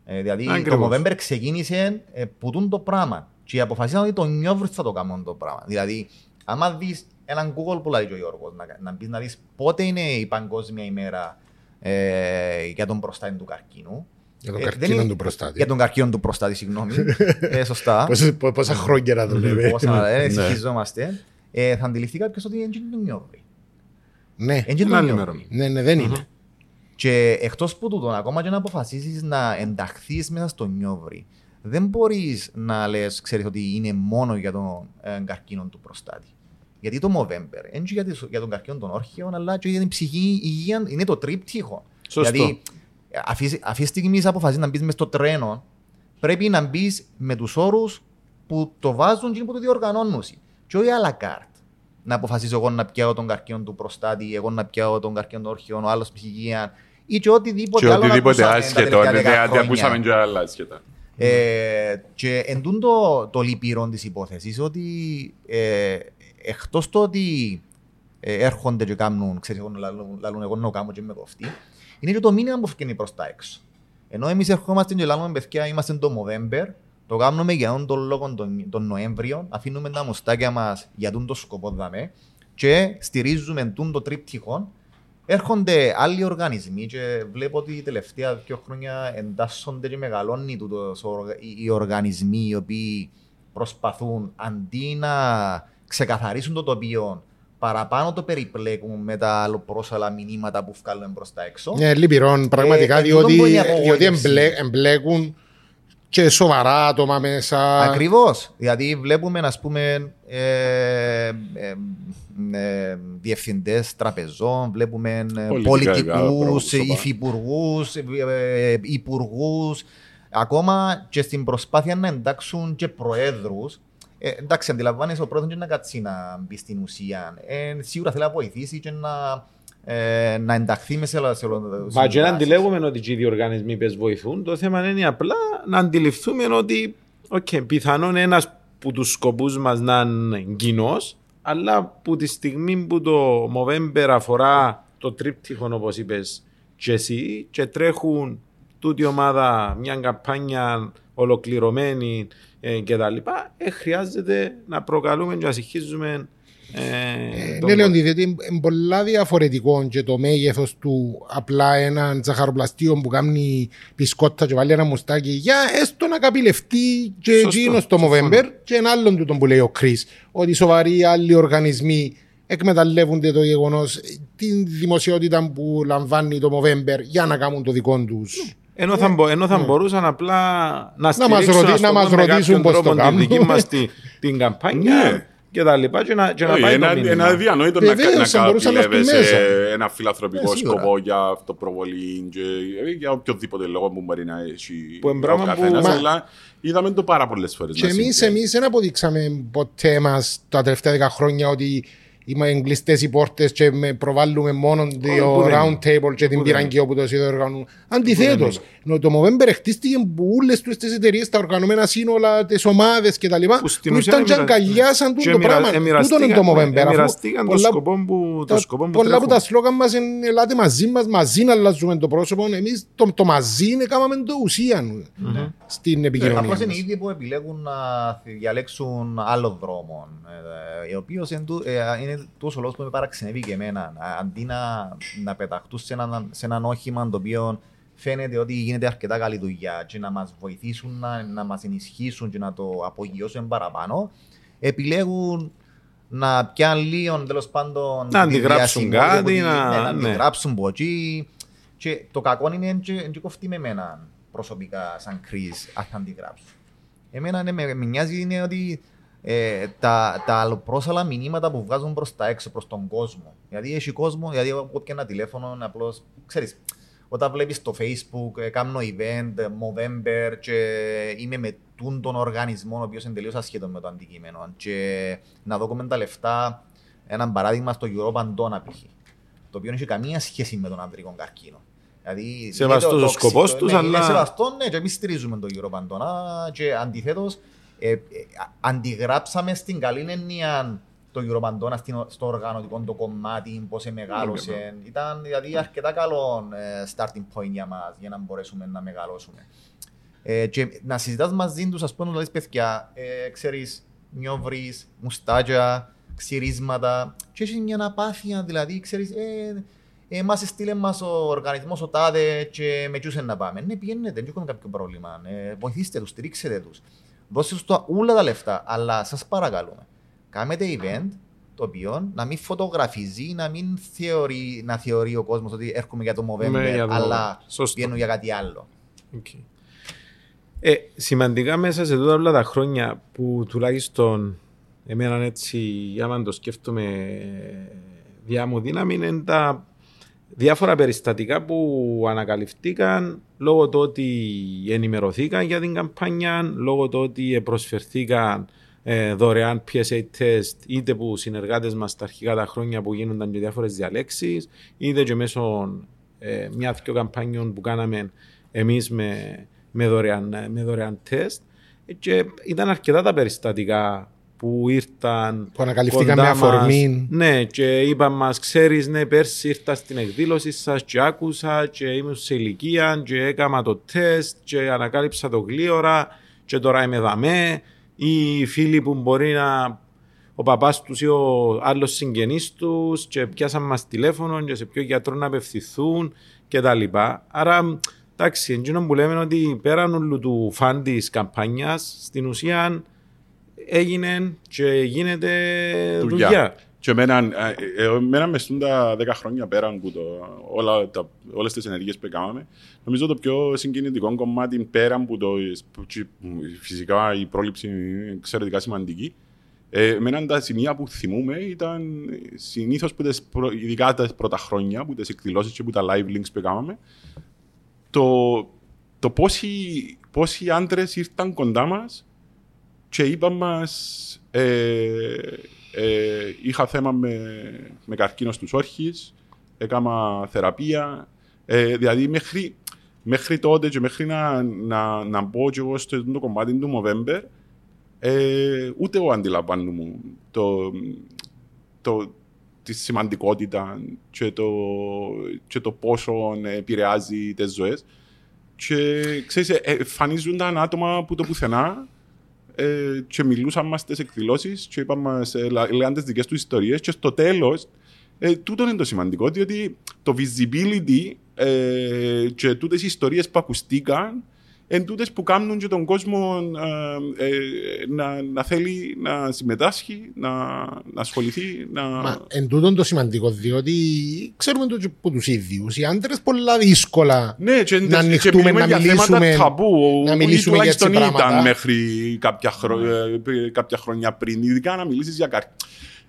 Ε, δηλαδή Ακριβώς. το Movember ξεκίνησε ε, που τούν το πράγμα. Και αποφασίσαμε ότι το Νιόβρι θα το κάνουν το πράγμα. Δηλαδή, άμα δεις έναν Google που λέει και ο Γιώργος, να, να μπεις να δεις πότε είναι η Παγκόσμια ημέρα ε, για τον προστάτη του καρκίνου. Για τον Ε, δεν καρκίνο είναι- του προστάτη. Για τον καρκίνο του προστάτη, συγγνώμη. ε, σωστά. Πόσα- πο- Πόσα χρόνια να το λέμε. Πόσα ε, Ναι. συγχυζόμαστε. Ε, θα αντιληφθεί κάποιος ότι είναι το Νιόβρι. Ναι, Είναι Είναι το άλλη Νιόβρι. μέρα. ναι, ναι, δεν είναι. Και εκτός που τούτο, ακόμα και να αποφασίσεις να ενταχθείς μέσα στο νιόβρι, δεν μπορείς να λες, ξέρεις ότι είναι μόνο για τον ε, καρκίνο του προστάτη. Γιατί το Movember, δεν για, τις- για τον καρκίνο των όρχεων, αλλά και για την ψυχική υγεία, είναι το τρίπτυχο. Σωστό. Δηλαδή, αυτή αυτή τη στιγμής αποφασίζει να μπεις μες στο τρένο, πρέπει να μπεις με τους όρους που το βάζουν και που το διοργανώνουν. Και όχι à la carte. Να αποφασίσω εγώ να πιάω τον καρκίνο του προστάτη, εγώ να πιάω τον καρκίνο των όρχεων, ο άλλος ψυχική υγεία ή και οτιδήποτε Και άλλο να οτιδήποτε ακούσαμε τα άσχετο. τελευταία Ναι, δέκα ναι, χρόνια. ακούσαμε και άλλα άσχετα. Ε, και εν τούν το, το λυπηρό της υπόθεσης ότι ε, εκτός το ότι ε, έρχονται και κάνουν, ξέρεις, εγώ να λαλούν, λαλούν εγώ να το κάνω και με κοφτεί, είναι και το μήνυμα που φκένει προς τα έξω. Ενώ εμείς ερχόμαστε και λαλούμε παιδιά, είμαστε το November, το κάνουμε για τον λόγο τον, τον Νοέμβριο, αφήνουμε τα μουστάκια μας για τον το σκοπό δαμέ και στηρίζουμε τον το τρίπτυχο Έρχονται άλλοι οργανισμοί και βλέπω ότι τα τελευταία δύο χρόνια εντάσσονται και μεγαλώνει τούτος ο οργα- οι- οι οργανισμοί οι οποίοι προσπαθούν αντί να ξεκαθαρίσουν το τοπίο παραπάνω το περιπλέκουν με τα αλλοπρόσαλα μηνύματα που βγάλουν προς τα έξω. Ναι, λυπηρών πραγματικά, Ε, εν τούτον διότι, που είναι η διότι απογοήτευση. εμπλέ, εμπλέκουν και σοβαρά άτομα μέσα. Ακριβώς. Δηλαδή, βλέπουμε, ας πούμε, ε, ε, ε, διευθυντές τραπεζών, βλέπουμε Πολιτικά πολιτικούς, πρόσωπα. υφυπουργούς, υπουργούς. Ακόμα και στην προσπάθεια να εντάξουν και προέδρους. Ε, εντάξει, αντιλαμβάνεσαι ο πρόεδρος να κάτσει να μπει στην ουσία. Ε, σίγουρα θέλει να βοηθήσει και να, ε, να ενταχθεί μέσα σε όλο σε όλο το Μα και να συμπράσεις. αντιλέγουμε ότι και οι διοργανισμοί πες βοηθούν, το θέμα είναι απλά να αντιληφθούμε ότι okay, πιθανόν ένας που τους σκοπούς μας να είναι κοινός, αλλά που τη στιγμή που το Movember αφορά το τρίπτυχο όπως είπες και εσύ και τρέχουν τούτη η ομάδα μια καμπάνια ολοκληρωμένη ε, και τα λοιπά, ε, χρειάζεται να προκαλούμε και να συγχύζουμε ε, τον Ναι, Λέοντι, διότι είναι πολλά διαφορετικό και το μέγεθος του απλά έναν ζαχαροπλαστείο που κάνει πισκότα και βάλει ένα μουστάκι για έστω να καπηλευτεί και Σωστό, εκείνος το συμφωνώ. Movember και ένα άλλον του τον που λέει ο Κρι. Ότι σοβαροί άλλοι οργανισμοί εκμεταλλεύονται το γεγονός την δημοσιότητα που λαμβάνει το Movember για να κάνουν το δικό τους. Ενώ θα, μπο- ενώ θα μπορούσαν απλά να Ναι. μας στηρίξουν ρωτή- ας το να μας πούμε, με ρωτήσουν κάποιον πώς το τρόπο κάνουν. Τη δική μας τη- την καμπάνια Ναι. Και τα λοιπά και να, και να Όχι, πάει ένα, το μήνυμα. ένα διανόητο να, Βεβαίως, να θα μπορούσαν να έρθουν καπηλεύεσαι μέσα. ένα φιλανθρωπικό Ναι, σίγουρα. σκοπό για αυτοπροβολή και για οποιοδήποτε λόγο που μπορεί να έχει Που είναι ο πράγμα που- καθένας, Μα- αλλά είδαμε το πάρα πολλές φορές Και να εμεί συμβαίνει. εμείς δεν αποδείξαμε ποτέ μας τα τελευταία δέκα χρόνια ότι είμαστε κλειστέ οι πόρτες και με προβάλλουμε μόνο το που δεν round είναι. table και την δεν πυραγγεία όπου το διοργανούν. Αντιθέτως, το Movember χτίστηκε που όλες τις εταιρείες, τα οργανωμένα σύνολα, τις ομάδες κτλ. Που στην Που ουσία ήρθαν και εμοιρα- αγκαλιάσαν και το εμοιρα- πράγμα. Τούτο εμοιραστήκαν- είναι το Movember. αφού εμοιραστήκαν το πολλά- σκοπό που, το τα- σκοπό που Πολλά από τα τρέχουν. σλόγαν μας είναι ελάτε μαζί μας, μαζί να αλλάζουμε το πρόσωπο. Εμείς το, το μαζί είναι κάμαμε το ουσία στην επικοινωνία. Απλώς είναι μας. οι ίδιοι που επιλέγουν να διαλέξουν άλλο δρόμο. Ε, ο οποίος είναι τόσο λόγος που με παραξενεύει και εμένα. Α, Αντί να, να πεταχτούν σε έναν, σε έναν όχημα το οποίο φαίνεται ότι γίνεται αρκετά καλή δουλειά και να μας βοηθήσουν, να, να μας ενισχύσουν και να το απογειώσουν παραπάνω, επιλέγουν να πιάνουν λίγο τέλος πάντων. Να τη αντιγράψουν διασημότητα κάτι, που τη- να- ναι, να ναι. αντιγράψουν από εκεί. Και το κακό είναι και, και κοφτεί με εμένα προσωπικά σαν κρίς αν θα αντιγράψουν. Εμένα ναι, με, με νοιάζει είναι ότι ε, τα, τα αλλοπρόσαλα μηνύματα που βγάζουν προς τα έξω, προς τον κόσμο. Γιατί έχει κόσμο, γιατί εγώ έχω και ένα τηλέφωνο απλώς, ξέρεις, όταν βλέπεις στο facebook, ε, κάνω event, ε, Movember και είμαι με τούν τον οργανισμό ο οποίος είναι τελείως ασχέτω με το αντικείμενο και να δω τα λεφτά, ένα παράδειγμα στο Europa Andona π.χ. το οποίο δεν έχει καμία σχέση με τον ανδρικό καρκίνο. Δηλαδή, Σεβαστός είναι το ο σκοπός τοξικό- τους, ναι, αλλά- Είναι σεβαστό, ναι, και εμείς στηρίζουμε τον Europa Andona και αντιθέτως ε, ε, αντιγράψαμε στην καλή έννοια το Europandona στην- στο οργανωτικό το κομμάτι, πώς μεγάλωσε. Ήταν δηλαδή αρκετά καλό ε, starting point για μας, για να μπορέσουμε να μεγαλώσουμε. Ε, και να συζητάς μαζί τους, ας πούμε, να λες παιδιά, ε, ξέρεις, νιόβρεις, μουστάκια, ξυρίσματα και έχεις μια απάθεια, δηλαδή, ξέρεις, ε, ε, μας έστειλε μας ο οργανισμός ο τάδε και με τσούσε να πάμε. Ναι, πηγαίνετε, δεν έχουμε κάποιο πρόβλημα. Ε, βοηθήστε τους, στηρίξετε τους. Δώστε τους τα- όλα τα λεφτά, αλλά σας παρακαλούμε. Κάμετε event το οποίο να μην φωτογραφίζει, να μην θεωρεί, να θεωρεί ο κόσμος ότι έρχομαι για το Movember, Ναι, για το αλλά Movember. Σωστό. βγαίνω για κάτι άλλο. Οκ. Ε, σημαντικά μέσα σε τούτα όλα τα χρόνια που τουλάχιστον εμένα έτσι, άμα το σκέφτομαι διά μου δύναμη, είναι τα διάφορα περιστατικά που ανακαλυφθήκαν λόγω του ότι ενημερωθήκαν για την καμπάνια, λόγω του ότι προσφερθήκαν ε, δωρεάν PSA test είτε που συνεργάτες μας τα αρχικά τα χρόνια που γίνονταν και διάφορες διαλέξεις, είτε και μέσω ε, μια-δυο καμπάνιων που κάναμε εμείς με, με, δωρεάν, με δωρεάν τεστ. Και ήταν αρκετά τα περιστατικά που ήρθαν. Που ανακαλυφθήκαν με αφορμή. Ναι, και είπαν μας, ξέρεις, ναι, πέρσι ήρθα στην εκδήλωση σας και άκουσα και ήμουν σε ηλικία και έκανα το τεστ και ανακάλυψα το γλίωρα και τώρα είμαι δαμέ. Ή φίλοι που μπορεί να ο παπάς τους ή ο άλλος συγγενής τους και πιάσαν μας τηλέφωνο και σε ποιο γιατρό να απευθυνθούν κτλ. Άρα, εντάξει, εντύπωση που λέμε ότι πέραν όλου του φαν της καμπάνιας, στην ουσία έγινε και γίνεται δουλειά. δουλειά. Και εμένα, ε, ε, εμένα μες στούν τα 10 χρόνια πέραν από όλα, τα, όλες τις ενεργείες που έκαναμε, νομίζω το πιο συγκινητικό κομμάτι πέραν από το, φυσικά η πρόληψη είναι εξαιρετικά σημαντική, ε, εμένα τα σημεία που θυμούμε ήταν συνήθως ειδικά τα πρώτα χρόνια, που τις εκδηλώσεις και που τα live links που έκαναμε, το, το πόσοι, πόσοι άντρες ήρθαν κοντά μας και είπαν μας ε, ε, είχα θέμα με, με καρκίνος στους όρχες, έκανα θεραπεία, ε, δηλαδή μέχρι, μέχρι τότε και μέχρι να, να, να μπω και εγώ στο το κομμάτι του November, ε, ούτε εγώ αντιλαμβάνομαι το, το, τη σημαντικότητα και το, και το πόσο επηρεάζει τις ζωές. Και ξέρεις, ε, εμφανίζονταν άτομα που το πουθενά ε, και μιλούσαν μας στις εκδηλώσεις και είπαν μας, ε, λέγαν τις δικές τους ιστορίες και στο τέλος ε, τούτο είναι το σημαντικό, διότι το visibility ε, και τούτες οι ιστορίες που ακουστήκαν εν τούτες που κάνουν και τον κόσμο ε, ε, να, να θέλει να συμμετάσχει, να, να ασχοληθεί. Να... Μα εν τούτον το σημαντικό, διότι ξέρουμε το από τους ίδιους. Οι άντρες πολλά δύσκολα ναι, και, να ανοιχτούμε, να μιλήσουμε, ταμπού, να μιλήσουμε για έτσι πράγματα. ήταν μέχρι κάποια, χρο... ναι. κάποια χρόνια πριν, ειδικά να μιλήσεις για καρκίνο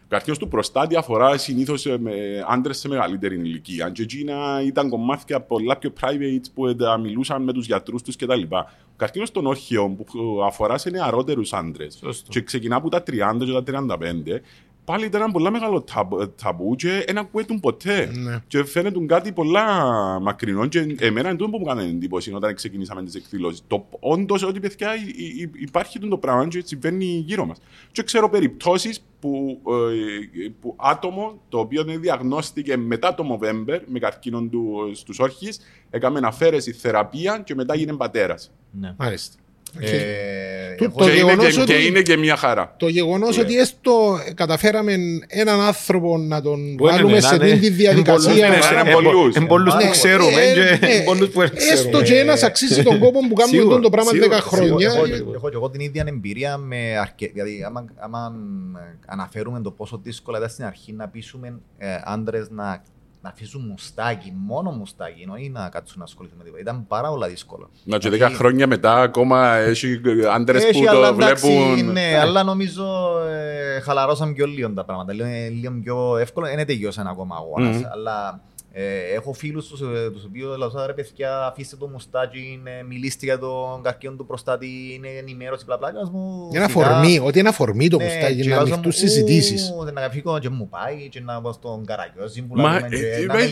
καρκίνο του προστάτη αφορά συνήθως ε, με άντρες σε μεγαλύτερη ηλικία. Και εκείνα ήταν κομμάτια πολλά πιο private που μιλούσαν με τους γιατρούς τους κτλ. Ο καρκίνο των όρχιων που αφορά σε νεαρότερους άντρες και ξεκινά από τα 30 και τα 35 πάλι ήταν ένα πολύ μεγάλο ταμπού και δεν ακούγεται ποτέ. Ναι. Και φαίνεται κάτι πολλά μακρινό. Και εμένα είναι το που μου έκανε εντύπωση όταν ξεκινήσαμε τις εκδηλώσεις. Το όντως ότι παιδιά υπάρχει το πράγμα και συμβαίνει γύρω μας. Και ξέρω περιπτώσεις που, ε, που άτομο το οποίο διαγνώστηκε μετά το November με καρκίνο του στους όρχε, έκαμε αφαίρεση θεραπεία και μετά γίνε πατέρας. Ναι. Μάλιστα. Ε, το, το και, είναι και, ότι, και, είναι και μια χαρά. Το γεγονός yeah. ότι έστω καταφέραμε έναν άνθρωπο να τον που βάλουμε σε αυτή τη διαδικασία. Εν πολλούς που ξέρουμε. Έστω και ένας αξίζει τον κόπο που κάνουμε το πράγμα 10 χρόνια. Έχω και εγώ την ίδια εμπειρία με αρκετά. Δηλαδή, άμα αναφέρουμε το πόσο δύσκολα ήταν στην αρχή να πείσουμε άντρες να να αφήσουν μουστάκι, μόνο μουστάκι, όχι να κάτσουν να ασχοληθούν με τίποτα. Ήταν πάρα πολύ δύσκολο. Να και δέκα χρόνια μετά ακόμα έχει άντρες που το βλέπουν. Ναι, αλλά νομίζω ε, χαλαρώσαμε πιο λίγο τα πράγματα. Λίγο, λίγο πιο εύκολο. Είναι τελειώσαν ακόμα αγώνα. Αλλά ε, έχω φίλους τους ε, οποίους λέω: Ρε παιδιά, αφήστε το μουστάκι, μιλήστε για τον καρκίνο του προστάτη, είναι ενημέρωση, μπλα μπλα. Ένα φορμή, ότι ένα φορμή το ναι, μουστάκι, να ανοιχτούν συζητήσεις. Να φύγω και μου πάει, και να πάω στον καραγιόζι που Μα ε,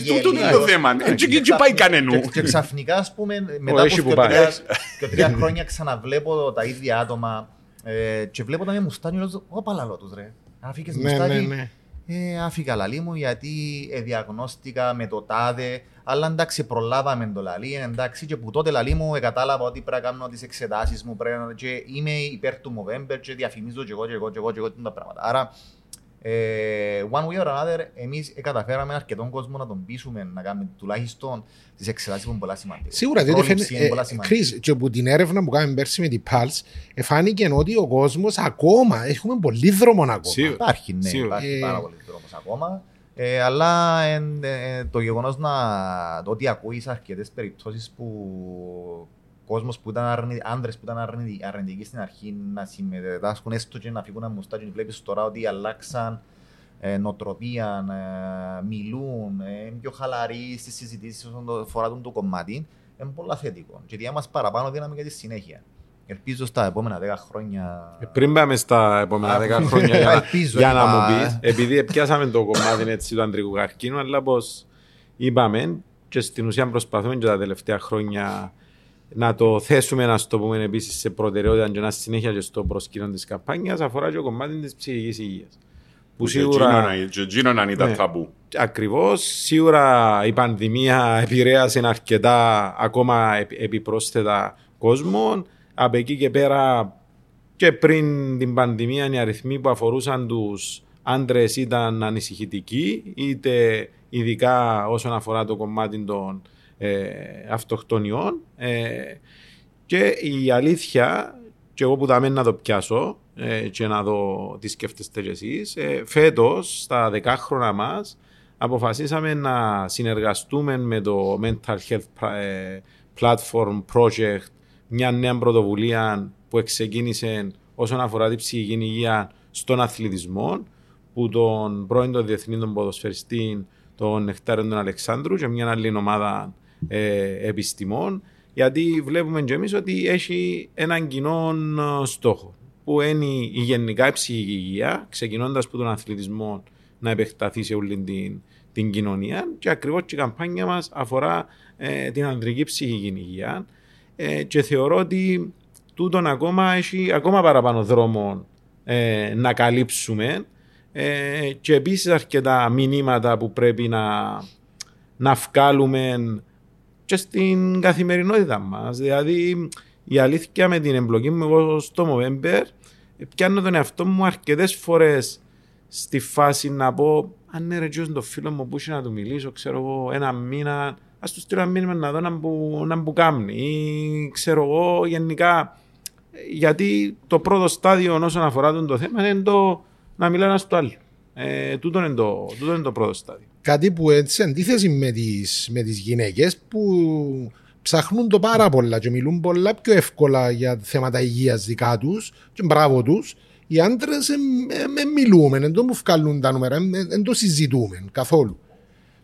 τούτο είναι το θέμα. Έτσι πάει κανένα. Και ξαφνικά, ας πούμε, μετά από τρία χρόνια ξαναβλέπω τα ίδια άτομα και βλέπω τα με μουστάκι, λέω: Ω παλαλό τους, ρε. Αφήκε ναι, μουστάκι. Ναι, ε, άφηκα λαλή μου γιατί ε, διαγνώστηκα με το τάδε, αλλά εντάξει προλάβαμε το λαλή, εντάξει και που τότε λαλή μου κατάλαβα ότι πρέπει να κάνω τις εξετάσεις μου πρέπει, και είμαι υπέρ του November και διαφημίζω και εγώ και εγώ και εγώ και εγώ τα πράγματα. Άρα ε, one way or another, εμείς καταφέραμε αρκετόν κόσμο να τον πείσουμε να κάνουμε τουλάχιστον τις εξετάσεις που είναι πολλά σημαντικές. Σίγουρα, διότι φαίνεται. Ε, και από την έρευνα που κάναμε πέρσι με την Pulse, φάνηκε ότι ο κόσμος ακόμα έχουμε πολύ δρόμο ακόμα. Σίγουρα. Υπάρχει, ναι, Σίγουρα. υπάρχει πάρα πολύ δρόμος ακόμα. Ε, αλλά ε, το γεγονός να το ότι ακούεις αρκετές περιπτώσεις που κόσμος που ήταν αρνη... άντρες που ήταν αρνη... αρνητικοί στην αρχή να συμμετάσχουν έστω και να φύγουν ένα μουστάκι. Βλέπεις τώρα ότι αλλάξαν ε, νοοτροπία, ε, μιλούν, ε, πιο χαλαροί στις συζητήσεις όσον το φορά το κομμάτι. Είναι πολύ θετικό. Και διά μας παραπάνω δύναμη για τη συνέχεια. Ελπίζω στα επόμενα 10 χρόνια. Ε, Πριν πάμε στα επόμενα Α, 10 χρόνια για, να- ελπίζω, για να είπα. μου πεις, επειδή πιάσαμε το κομμάτι έτσι, του αντρικού καρκίνου, αλλά πως είπαμε και στην ουσία προσπαθούμε και τα τελευταία χρόνια να το θέσουμε, να το πούμε επίσης σε προτεραιότητα και να συνέχεια και στο προσκήνιο της καμπάνιας, αφορά και το κομμάτι της ψυχικής υγείας. Που σίγουρα. Και εκείνο να ήταν Ναι. ταμπού. Ακριβώς. Σίγουρα η πανδημία επηρέασε αρκετά ακόμα επι- επιπρόσθετα κόσμο. Από εκεί και πέρα και πριν την πανδημία οι αριθμοί που αφορούσαν τους άντρες ήταν ανησυχητικοί, είτε ειδικά όσον αφορά το κομμάτι των ε, αυτοκτονιών. Ε, και η αλήθεια, και εγώ που θα μένω να το πιάσω ε, και να δω τι σκέφτεστε κι εσείς, ε, φέτος στα δεκάχρονα μας αποφασίσαμε να συνεργαστούμε με το Mental Health Pra- ε, Platform Project, μια νέα πρωτοβουλία που ξεκίνησε όσον αφορά την ψυχική υγεία στον αθλητισμό, που τον πρώην τον διεθνή τον ποδοσφαιριστή, τον Νεκτάριο τον Αλεξάνδρου και μια άλλη ομάδα ε, επιστημών, γιατί βλέπουμε και εμείς ότι έχει έναν κοινό ε, στόχο, που είναι η γενικά η ψυχική υγεία, ξεκινώντας από τον αθλητισμό να επεκταθεί σε όλη την, την κοινωνία και ακριβώς και η καμπάνια μας αφορά ε, την ανδρική ψυχική υγεία. Ε, και θεωρώ ότι τούτον ακόμα έχει ακόμα παραπάνω δρόμο ε, να καλύψουμε ε, και επίσης αρκετά μηνύματα που πρέπει να, να βγάλουμε και στην καθημερινότητα μας. Δηλαδή η αλήθεια με την εμπλοκή μου εγώ στο Movember πιάνω τον εαυτό μου αρκετές φορές στη φάση να πω αν είναι ρε τζιος το φίλο μου που είχε να του μιλήσω ξέρω εγώ ένα μήνα ας τους στείλω ένα μήνυμα να δω να μπου, να μπου κάμνει ή ξέρω εγώ γενικά γιατί το πρώτο στάδιο όσον αφορά τον το θέμα είναι το να μιλά ένας στο άλλο. Ε, τούτο, είναι το, τούτο είναι το πρώτο στάδιο. Κάτι που έτσι σε αντίθεση με τις, με τις γυναίκες που ψάχνουν το πάρα πολλά και μιλούν πολλά πιο εύκολα για θέματα υγείας δικά τους και μπράβο τους οι άντρες δεν μιλούμε, δεν το μου βγάλουν τα νούμερα, δεν το συζητούμε καθόλου.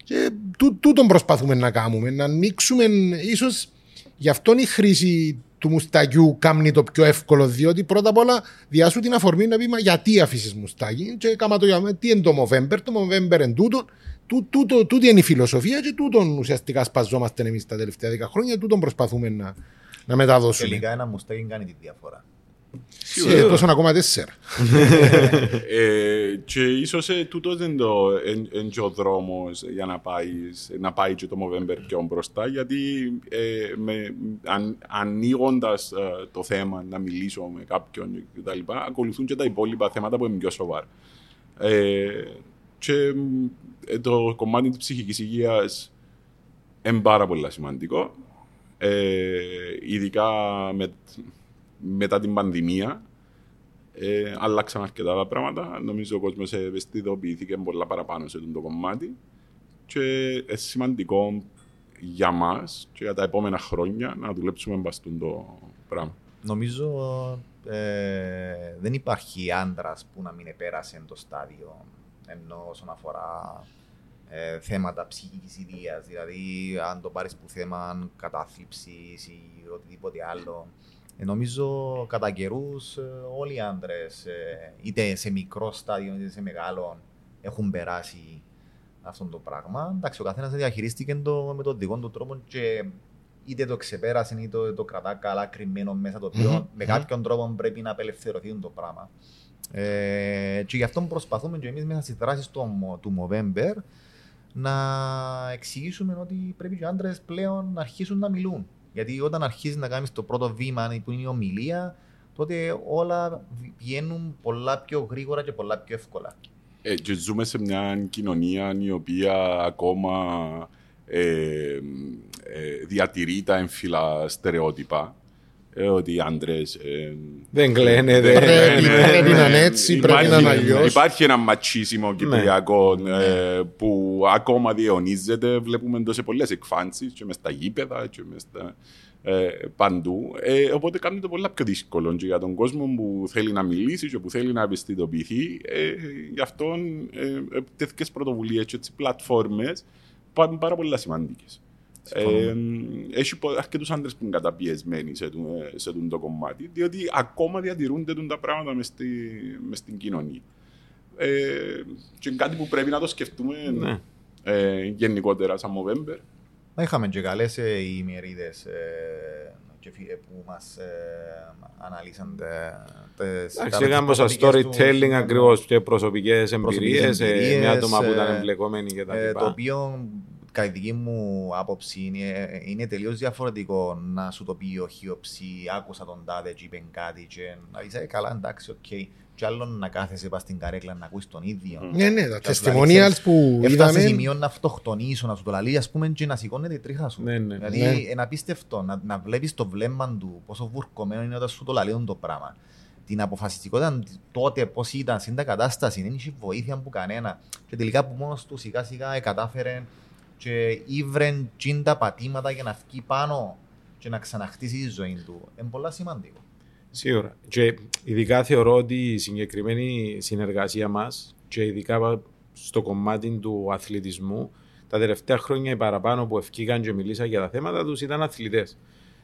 Και τού, τούτον προσπαθούμε να κάνουμε, να ανοίξουμε ίσως γι' αυτό η χρήση του μουστακιού κάνει το πιο εύκολο, διότι πρώτα απ' όλα διάσου την αφορμή να πει μα γιατί αφήσεις μουστάκι και κάμα το για τι είναι το Movember, το Movember εν τούτο, τού, τούτο, τούτη είναι η φιλοσοφία και τούτον ουσιαστικά σπαζόμαστε εμείς τα τελευταία δέκα χρόνια, τούτον προσπαθούμε να, να μεταδώσουμε. Τελικά ένα μουστάκι κάνει τη διαφορά. Ε, τόσο ακόμα τέσσερα. Ε, και ίσως ε, τούτος δεν το εν, εν και ο δρόμος για να πάει, να πάει και το Movember πιο μπροστά γιατί ε, με, αν, ανοίγοντας ε, το θέμα να μιλήσω με κάποιον κτλ. ακολουθούν και τα υπόλοιπα θέματα που είναι πιο σοβαρά. Ε, και ε, το κομμάτι της ψυχικής υγείας είναι πάρα πολύ σημαντικό. Ε, ειδικά με, μετά την πανδημία ε, αλλάξαν αρκετά τα πράγματα. Νομίζω ο κόσμος ευαισθητοποιήθηκε πολλά παραπάνω σε αυτό το κομμάτι. Και είναι σημαντικό για μας και για τα επόμενα χρόνια να δουλέψουμε μπαστούν το πράγμα. Νομίζω ε, δεν υπάρχει άντρας που να μην επέρασε το στάδιο ενώ όσον αφορά ε, θέματα ψυχικής υγείας. Δηλαδή, αν το πάρεις που θέμα κατάθλιψης ή οτιδήποτε άλλο. Ε, νομίζω κατά καιρούς όλοι οι άντρες, είτε σε μικρό στάδιο είτε σε μεγάλο, έχουν περάσει αυτό το πράγμα. Εντάξει, ο καθένας διαχειρίστηκε το με τον δικό του τρόπο και είτε το ξεπέρασε είτε το, το κρατά καλά κρυμμένο μέσα το οποίο με κάποιον τρόπο πρέπει να απελευθερωθεί το πράγμα. Ε, και γι' αυτό προσπαθούμε και εμείς μέσα στις δράσεις του, του Movember να εξηγήσουμε ότι πρέπει και οι άντρες πλέον να αρχίσουν να μιλούν. Γιατί όταν αρχίζεις να κάνεις το πρώτο βήμα που είναι η ομιλία, τότε όλα βγαίνουν πολλά πιο γρήγορα και πολλά πιο εύκολα. Ε, και ζούμε σε μια κοινωνία η οποία ακόμα ε, ε, διατηρεί τα έμφυλα στερεότυπα. Ε, ότι οι άντρες. δεν κλαίνε, δεν Πρέπει, ναι, πρέπει ναι, να είναι ναι. έτσι, πρέπει να είναι αλλιώς. Υπάρχει ένα ματσίσιμο κυπριακό ε, που ακόμα διαιωνίζεται. Βλέπουμε το σε πολλές εκφάνσεις και μες στα γήπεδα και μες στα. ε, παντού. Ε, οπότε κάνει το πολλά πιο δύσκολο και για τον κόσμο που θέλει να μιλήσει και που θέλει να ευαισθητοποιηθεί. Ε, γι' αυτό ε, τέτοιε πρωτοβουλίες και πλατφόρμες πάνε πάρα πολλά σημαντικές. Ε, έχει αρκετούς άντρες που είναι καταπιεσμένοι σε, σε, σε το κομμάτι, διότι ακόμα διατηρούνται τα πράγματα μες στη, στην κοινωνία. Ε, και είναι κάτι που πρέπει να το σκεφτούμε ναι. ε, γενικότερα σαν Movember. Είχαμε και καλές ε, ημερίδες ε, που μας ε, αναλύσαν Εντάξει, έκαμε σαν storytelling ακριβώς και προσωπικές εμπειρίες με άτομα που ήταν εμπλεκόμενοι και τα λοιπά. Το οποίο κατά τη δική μου άποψη είναι, είναι τελείως διαφορετικό να σου το πει ο Χι ο Ψι, άκουσα τον τάδε και είπε κάτι και να είσαι καλά εντάξει, OK. Okay. Και άλλο να κάθεσαι πας στην καρέκλα να ακούεις τον ίδιο. Ναι, ναι, τα testimonials που είδαμε. Έφτασε σημείο να αυτοκτονήσω, να σου το λαλεί, ας πούμε, και να σηκώνεται η τρίχα σου. Ναι, ναι. Δηλαδή, ναι. είναι απίστευτο να, να βλέπεις το βλέμμα του, πόσο βουρκωμένο είναι όταν σου το λαλεί το πράγμα. Την αποφασιστικότητα τότε, πώς ήταν στην κατάσταση, δεν είχε βοήθεια από κανένα. Και τελικά που μόνος του σιγά σιγά κατάφερε και ήβρεν τα πατήματα για να βγει πάνω και να ξαναχτίσει τη ζωή του. Είναι πολύ σημαντικό. Σίγουρα. Και ειδικά θεωρώ ότι η συγκεκριμένη συνεργασία μας και ειδικά στο κομμάτι του αθλητισμού, τα τελευταία χρόνια οι παραπάνω που ευκήκαν και μιλήσα για τα θέματα τους ήταν αθλητές.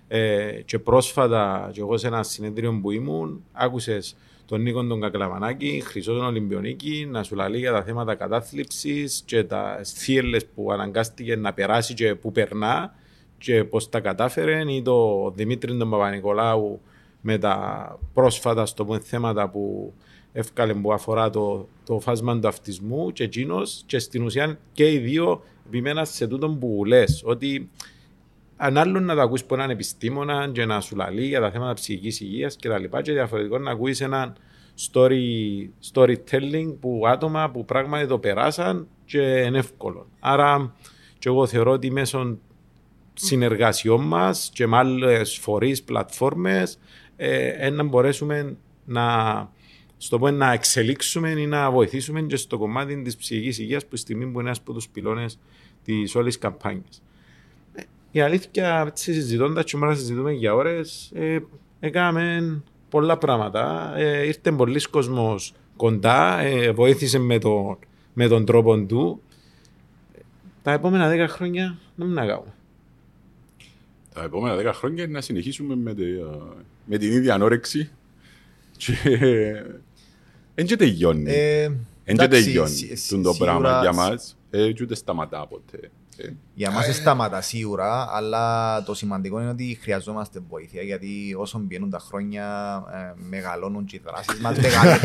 Ε, και πρόσφατα, και εγώ σε ένα συνέδριο που ήμουν, άκουσες τον Νίκο τον Κακλαβανάκη, Χρυσό τον Ολυμπιονίκη, να σου λαλεί για τα θέματα κατάθλιψης και τα θύελες που αναγκάστηκε να περάσει και που περνά και πώς τα κατάφερε, ή το Δημήτρη τον Παπα-Νικολάου με τα πρόσφατα στο πούμε, θέματα που εύκαλε που αφορά το, το φάσμα του αυτισμού και εκείνος και στην ουσία και οι δύο επιμένα σε τούτο που λες, ότι αν άλλο να το ακούσει από έναν επιστήμονα και να σου λαλεί για τα θέματα ψυχικής υγείας και τα λοιπά, και διαφορετικό να ακούεις ένα story, storytelling που άτομα που πράγματι το περάσαν και είναι εύκολο. Άρα, και εγώ θεωρώ ότι μέσω συνεργασιών μας και με άλλες φορείς, πλατφόρμες, ε, να μπορέσουμε να, στο πω, να εξελίξουμε ή να βοηθήσουμε και στο κομμάτι της ψυχικής υγείας που στιγμή που είναι ένας από τους πυλώνες της όλης καμπάνιας η αλήθεια, συζητώντας και μόνο συζητούμε για ώρες, ε, έκαναμε πολλά πράγματα. Ε, ήρθε πολλοί κόσμος κοντά, ε, βοήθησε με, το, με τον τρόπο του. Τα επόμενα δέκα χρόνια να μην αγάω. Τα επόμενα δέκα χρόνια να συνεχίσουμε με, τε, με την ίδια ανόρεξη. Δεν και τελειώνει. Δεν και τελειώνει το πράγμα για μας. Και ούτε σταματά ποτέ. Για μας δεν σταματά σίγουρα, αλλά το σημαντικό είναι ότι χρειαζόμαστε βοήθεια γιατί όσο μπαίνουν τα χρόνια ε, μεγαλώνουν και οι δράσεις μας, μεγαλώνουν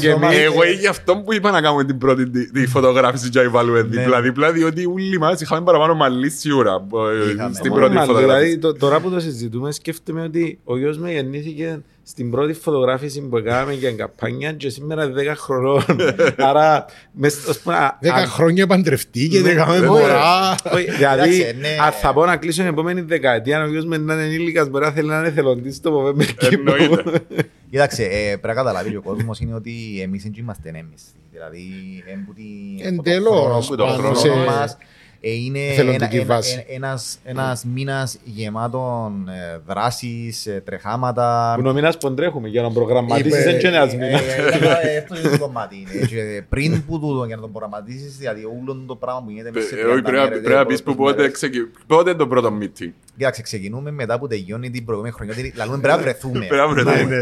και εμείς. Εγώ γι' αυτό που είπα να κάνουμε την πρώτη τη φωτογράφηση και βάλουμε δίπλα-δίπλα, διότι όλοι μας είχαμε παραπάνω μαλλί σίγουρα στην πρώτη φωτογράφηση. Δηλαδή τώρα που το συζητούμε, σκέφτομαι ότι ο γιος μου γεννήθηκε στην πρώτη φωτογράφηση που έκαναμε για καμπάνια και σήμερα 10 χρονών. Άρα, Δέκα χρόνια παντρευτεί και δεν κάνουμε μωρά. Δηλαδή, αν θα πω να κλείσω την επόμενη δεκαετία, ο γιος με να είναι ενήλικας, μπορεί να θέλει να είναι εθελοντής στο Ποπέμπερ Κοίταξε, ε, πρέπει να καταλάβει ο κόσμος είναι ότι εμείς δεν είμαστε εμείς. Δηλαδή, εντελώς, πάνω σε... Ε, είναι ένα, ένα, ένας, ένας μήνας γεμάτον ε, δράσεις, ε, τρεχάματα. Που νομινάς ποντρέχουμε για να προγραμματίσεις δεν είναι ένας μήνας. Αυτό είναι το κομμάτι. Πριν που τούτο για να το προγραμματίσεις, δηλαδή όλο το πράγμα που γίνεται μέσα σε 30 μέρες. Πρέπει να πεις πότε είναι το πρώτο meeting. Κοίταξε, ξεκινούμε μετά που τελειώνει την προηγούμενη χρονιά. Λαλούμε πρέπει να βρεθούμε.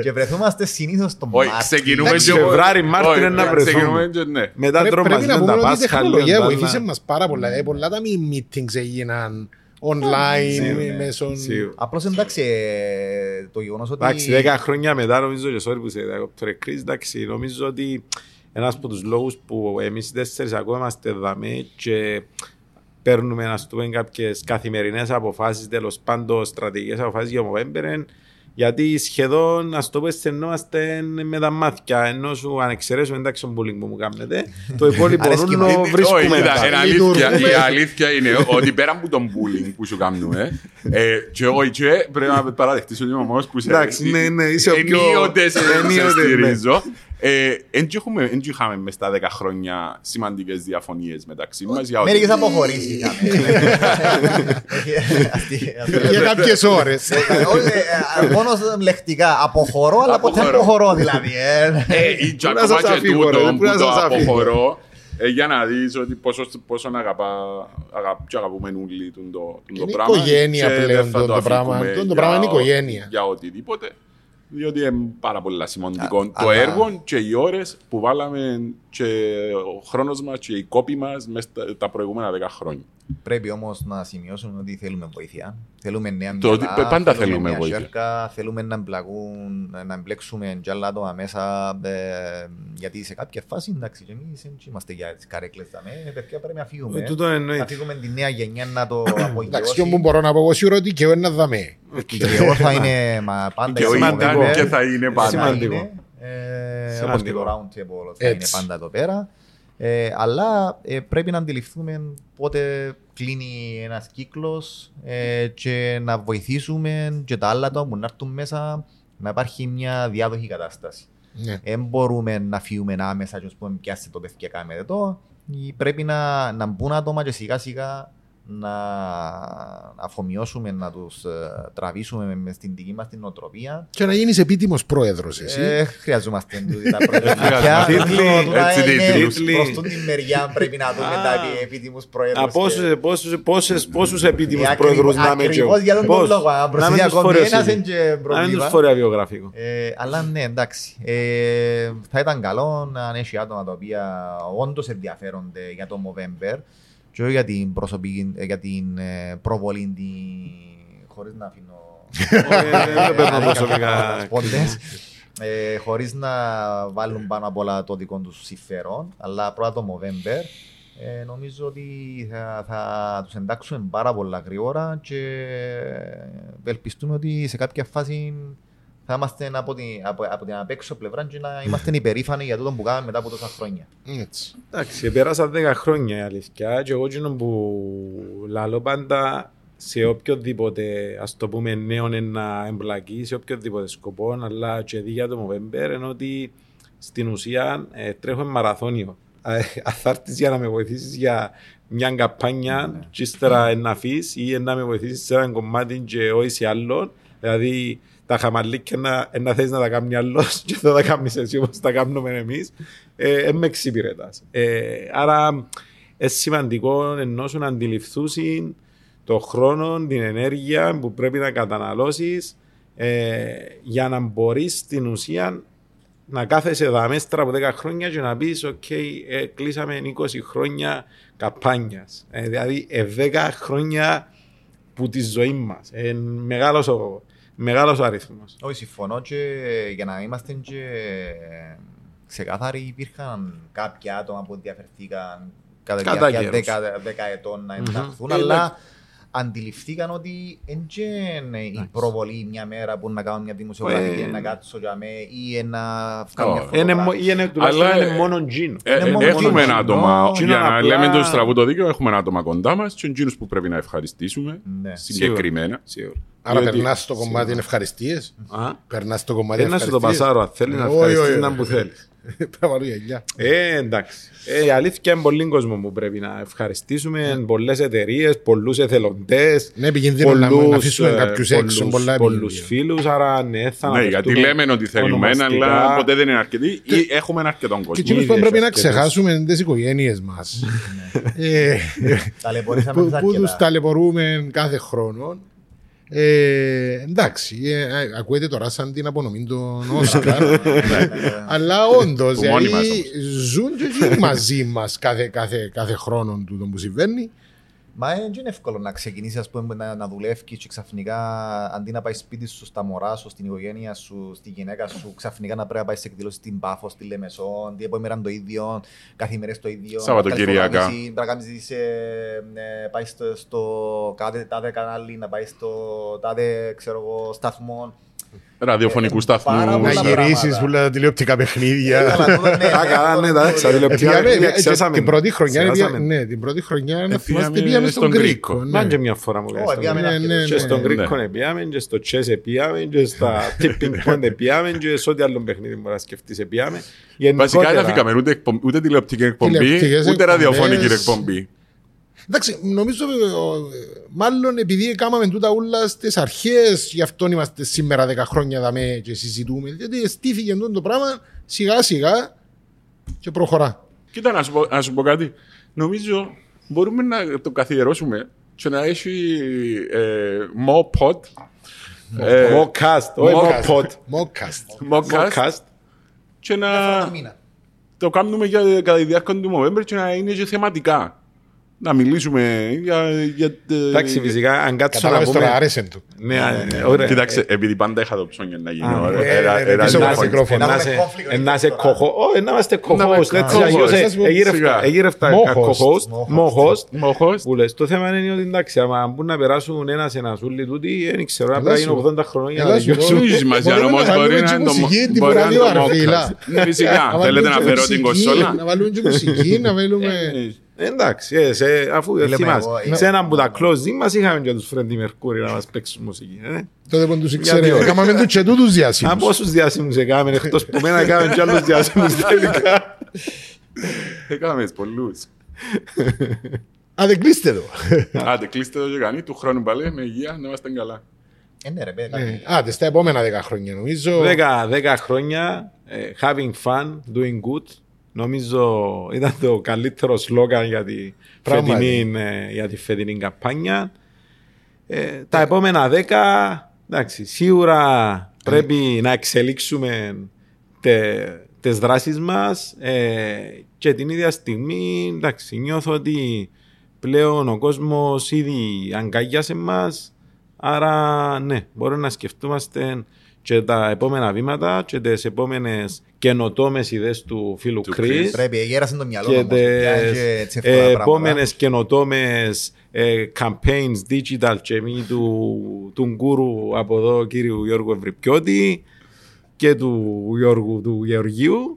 Και βρεθούμαστε συνήθως το Μάρτιο. Ξεκινούμε και Φεβράρι, Μάρτιο να βρεθούμε. Μετά τρώμαστε τα Πάσχα. Η βοήθησε μας πάρα πολλά. Πολλά τα meetings έγιναν online μέσω... Απλώς εντάξει το γεγονός ότι... Εντάξει, δέκα χρόνια μετά νομίζω και sorry που σε διακόπτω Κρίς, εντάξει, νομίζω ότι ένας από τους λόγους που εμείς οι τέσσερις ακόμα είμαστε δαμέ και παίρνουμε να πούμε κάποιες καθημερινές αποφάσεις, τέλος πάντων στρατηγικές αποφάσεις για Movember γιατί σχεδόν, ας το πω, στενόμαστε με τα μάτια. Ενώ σου αν εξαιρέσουμε εντάξει τον bullying που μου κάνετε, το υπόλοιπο όλο βρίσκουμε. Η αλήθεια είναι ότι πέρα από τον bullying που σου κάνουμε, ε, και εγώ και πρέπει να παραδεχτείς ότι είμαι ο μόνος που σε Εντάξει, ναι, ναι, είσαι ο πιο... Ενίοτε σε στηρίζω. Ε, Εν και έχουμε- εν και είχαμε μες στα 10 χρόνια σημαντικές διαφωνίες μεταξύ μας. για ότι- Μερικές αποχωρήσεις είχαμε. Αστεία- αστεία. Για κάποιες ώρες. Ε, όχι, ε, Μόνο λεκτικά. Αποχωρώ, αλλά ποτέ Αποχωρώ. αποχωρώ δηλαδή. ε. Ε, ή και Πού να ακόμα σας και αφήγω, ρε, τούτο πού που να το σας αφήγω. αποχωρώ ε, για να δεις ότι πόσο, πόσο αγαπά, αγα, και αγαπούμε όλοι τον το, τον το Είναι πράγμα οικογένεια και δεν πλέον θα το- το πράγμα. αφήκουμε Το- το για πράγμα είναι ο- οικογένεια. Για οτιδήποτε. Διότι είναι πάρα πολύ σημαντικό Α, το αλλά- έργο και οι ώρες που βάλαμε και ο χρόνος μας και οι κόποι μας μέσα στα- τα προηγούμενα 10 χρόνια. Πρέπει όμως να σημειώσουμε ότι θέλουμε βοήθεια. Θέλουμε νέα Το μυαλά, ότι- πάντα θέλουμε νέα βοήθεια. σέρκα, θέλουμε να, εμπλακούν, να εμπλέξουμε κι άλλα άτομα μέσα. ε, γιατί σε κάποια φάση, εντάξει, και εμείς δεν είμαστε για τις καρέκλες. δαμέ, παιδιά, πρέπει να φύγουμε. Ε, τούτο να εννοείται. φύγουμε τη νέα γενιά να το Εντάξει, και απογειώσει. όπου μπορώ να πω εγώ σίγουρα ότι και εγώ είναι δαμέ. Και εγώ θα είναι μα, πάντα Και ο σημαντικό. ήταν και θα είναι πάντα. Σημαντικό. είναι, ε, Σημαντικό. όπως και το round table θα είναι Έτσι. πάντα εδώ πέρα. Ε, αλλά ε, πρέπει να αντιληφθούμε πότε κλείνει ένας κύκλος ε, και να βοηθήσουμε και τα άλλα άτομα που να έρθουν μέσα να υπάρχει μια διάδοχη κατάσταση. Ναι. Δεν μπορούμε να φύγουμε άμεσα και ας πούμε πιάστε το παιδί και κάνετε το. Ή Πρέπει να, να μπουν άτομα και σιγά σιγά να αφομοιώσουμε, να τους ε, τραβήσουμε με στην δική μας την νοοτροπία Και να γίνεις επίτιμος πρόεδρος εσύ. ε, χρειαζόμαστε τούτη τα πρώτα χρειαζόμαστε. Τίτλοι, Τούτα έτσι είναι τίτλοι. Προς τον την μεριά πρέπει να δούμε Α. τα επί- επίτιμους πρόεδρους. Α, πόσους, πόσους, πόσες, πόσους επίτιμους Ε, πρόεδρους ακριβώς- να είμαι και εγώ; ακριβώς για τον Πώς; λόγο, αν Να προσθέτει μην τους ακόμη φορέω ένας, CV. είναι και Να μην πρόβλημα. τους φορέα βιογραφικό. Ε, αλλά ναι, εντάξει. Ε, θα ήταν καλό να έχει άτομα τα οποία όντως ενδιαφέρονται για το Movember και όχι για την προσωπική, ε, για την ε, προβολή τη... χωρίς να αφήνω Ε, Δεν το παίρνω προσωπικά. σπόντες, ε, χωρίς να βάλουν πάνω απ' όλα το δικό τους συμφέρον, αλλά πρώτα το Movember. Ε, νομίζω ότι θα, θα τους εντάξουμε πάρα πολλά γρήγορα και ελπιστούμε ότι σε κάποια φάση θα είμαστε από την, από, από την απ' έξω πλευρά και να είμαστε υπερήφανοι για τούτο που κάναμε μετά από τόσα χρόνια. Έτσι. Εντάξει, πέρασαν 10 χρόνια η αλήθεια και εγώ εκείνο που λαλώ πάντα σε οποιοδήποτε ας το πούμε νέο να εμπλακεί, σε οποιοδήποτε σκοπό, αλλά και δει για το Movember, είναι ότι στην ουσία ε, τρέχω μαραθώνιο. Ε, Αν θα έρθεις για να με βοηθήσεις για μια καμπάνια και ύστερα να αφήσεις ή να με βοηθήσεις σε ένα κομμάτι και όχι σε άλλο, δηλαδή τα χαμαλίκια να, να θες να τα κάνει άλλος και θα τα κάνεις εσύ όπως τα κάνουμε εμείς, ε, ε, με εξυπηρετάς. Ε, άρα είναι σημαντικό ενώ σου να αντιληφθούσει το χρόνο, την ενέργεια που πρέπει να καταναλώσεις ε, για να μπορείς στην ουσία να κάθεσαι εδώ μέσα από 10 χρόνια και να πεις «ΟΚ, ε, κλείσαμε 20 χρόνια καπάνιας». Ε, δηλαδή, ε, 10 χρόνια που τη ζωή μας. Ε, μεγάλος, ο, μεγάλος ο αριθμός. Όχι, συμφωνώ και για να είμαστε και ξεκάθαροι υπήρχαν κάποια άτομα που ενδιαφερθήκαν κατά τη Κατά διάρκεια καιρούς. 10, 10 ετών να ενταχθούν, Ε, αλλά αντιληφθήκαν ότι δεν είναι η προβολή μια μέρα που να κάνω μια δημοσιογραφική Ε, να κάτσω για με ή να κάνω μια Όχι. Είναι, μο- φωτογραφία. είναι, τουλάχιστον Αλλά, είναι ε, μόνο τζίνο. Ε, Είναι ε, μόνο έχουμε εκείνο. άτομα, Εκείνο για να απλά- λέμε το στραβού το δίκαιο, έχουμε άτομα κοντά μας και εκείνους που πρέπει να ευχαριστήσουμε Ναι. συγκεκριμένα. Σίγουρα. Άρα Διότι- περνάς στο κομμάτι ευχαριστίες. Α, Περνάς στο κομμάτι Δεν να σου το ευχαριστίες. πασάρω, αν θέλεις να Ε, όχι, ευχαριστείς όχι, να όχι. που θέλεις. Πρέπει να βάλω γυαλιά. Ε, εντάξει. Ε, η αλήθεια είναι πολύ κόσμο που πρέπει να ευχαριστήσουμε. Πολλές εταιρείες, πολλούς εθελοντές. Ναι, επικίνδυνο να μην αφήσουμε κάποιους έξω, πολλά Πολλούς επικίνδυνο. φίλους. Άρα, ναι, θα Ναι, γιατί αναφερθούμε λέμε ότι θέλουμε, ονομαστικά. αλλά ποτέ δεν είναι αρκετοί ή έχουμε αρκετόν Και κόσμο. εκείνους που ίδιες πρέπει να αυτές. ξεχάσουμε είναι τις οικογένειες μας. Ε, Ταλαιπωρήσαμε που, τους που τους αρκετά. ταλαιπωρούμε κάθε χρόνο. Ε, εντάξει, ε, ε, ακούετε τώρα σαν την απονομή των Όσκαρ. αλλά όντως, Που μόνοι μας δηλαδή, ζουν και εκείνοι μαζί μας κάθε, κάθε, κάθε χρόνο του που συμβαίνει. Μα δεν είναι εύκολο να ξεκινήσεις ας πούμε, να, να δουλεύει και ξαφνικά αντί να πάεις σπίτι σου, στα μωρά σου, στην οικογένεια σου, στη γυναίκα σου, ξαφνικά να πρέπει να πάεις σε εκδήλωση στην Πάφος, στη Λεμεσό, την επόμενη μέρα το ίδιο, κάθε μέρα το ίδιο. Σαββατοκυριακά. να κάνεις Πρέπει να κάνεις, ε, ε, πάεις στο, στο κάθε τάδε κανάλι, να πάεις στο τάδε ξέρω εγώ, σταθμό. Ραδιοφωνικού σταθμού. πάρα Να πολλά γυρίσεις πράγματα. όλα τα τηλεοπτικά παιχνίδια. Καλά, τούτο, ναι, Α, καλά, ναι, τα Ε, τηλεοπτικά πήγαμε, παιχνίδια ε, ξέσαμε. Την πρώτη χρονιά, Ξεχάσαμε. ναι, την πρώτη χρονιά να Ε, θυμάστε πήγαμε πήγαμε στον στον Κρίκο. Κρίκο. ναι. Μα και μια φορά μου Ω, κάνεις πήγαμε Ναι, ένα ναι, Και ναι. στον Ναι. Κρίκο πήγαμε, και στο Chess πήγαμε, και στα Tipping Point πήγαμε, και σε ό,τι άλλο παιχνίδι μπορείς να σκεφτείς πήγαμε. Βασικά δεν Γενικότερα, αφήκαμε ούτε, εκπομ- ούτε τηλεοπτική εκπομπή, Τηλεοπτικές ούτε εκπομπές. ραδιοφωνική εκπομπή. Εντάξει, νομίζω ε, ο, μάλλον επειδή κάναμε τούτα όλα στις αρχές, γι' αυτό είμαστε σήμερα 10 χρόνια δαμέ και συζητούμε. Διότι στήθηκε αυτό το πράγμα σιγά σιγά και προχωρά. Κοίτα, να σου, πω, να σου πω κάτι. Νομίζω μπορούμε να το καθιερώσουμε και να έχει ε, more pod. ε, Mocast, όχι Mocast. Mopod. Mocast. Mocast Mocast. και να Ένα μήνα. το κάνουμε για, κατά τη διάρκεια του November και να είναι και θεματικά. Να μιλήσουμε για... για Εντάξει, φυσικά, αν κάτσω να Κατάλαβες τώρα, πούμε... άρεσε του. Ναι, ε, ωραία. Κοίταξε, επειδή πάντα είχα το ψώνιο να γίνω. Α, ε, ε, era- ε, era πίσω λίγο από το φωνή. μικρόφωνο. Να Να σε- έχουμε conflict ε, να σε τώρα. κοχώ. Όχι, να είμαστε Να είμαστε κοχώς. Έτσι, co-host. αλλιώς, ε, Σιγά. εγύρευτα- εγύρευτα Mo-host. co-host, mo-host. Μοχός. Που λες, το θέμα είναι ότι εντάξει, άμα μπουν να περάσουν ένας ένας όλοι τούτοι, δεν ξέρω, να πρέπει να είναι 80 χρονών για να Έλα σου πω. τελειώσουν. Δεν έχει σημασία, Μπορούμε όμως να μπορεί βάλουμε να και είναι το μουσική mo- τύπου μπορεί να είναι ράδιο το αρφίλα. Mocast. Ναι, Φυσικά, Να θέλετε βάλουμε να και φέρω την μουσική, κονσόλα; Να βάλουμε και μουσική, να βάλουμε... Εντάξει, ε, σε- αφού Λέμε θυμάσαι, εγώ, σε ε, ένα από τα closing μας είχαμε και τους Freddie Mercury να μας παίξουν μουσική. ε. Τότε που τους δύο ήξερε, ώρες. έκαναμε τους και τούτους διάσημους. Από όσους διάσημους έκαμε, εκτός που μένα έκαμε και άλλους διάσημους τελικά. Έκαμε πολλούς. Α, δεν κλείστε εδώ. Άντε, κλείστε το και κανείς, του χρόνου πάλι, με υγεία, να είμαστε καλά. Ε, ναι, ρε, παιδί. Ε, Άντε, στα επόμενα 10 χρόνια νομίζω. Δέκα, δέκα χρόνια, ε, having fun, doing good. Νομίζω ήταν το καλύτερο σλόγαν για τη Πράγματι. φετινή, ε, για τη φετινή καμπάνια. Ε, τα επόμενα δέκα, εντάξει, σίγουρα πρέπει να εξελίξουμε τε, τις δράσεις μας ε, και την ίδια στιγμή, εντάξει, νιώθω ότι πλέον ο κόσμος ήδη αγκάγιασε μας, άρα ναι, μπορούμε να σκεφτούμαστε και τα επόμενα βήματα και τις επόμενες καινοτόμες ιδέες του φίλου Του Chris Πρέπει, γέρασε το μυαλό και μου. όμως, πια και τις έτσι εύκολα πράγματα. επόμενες καινοτόμες ε, campaigns digital και μη του, του γκούρου από εδώ κύριου Γιώργου Ευρυπιώτη και του Γιώργου του Γεωργίου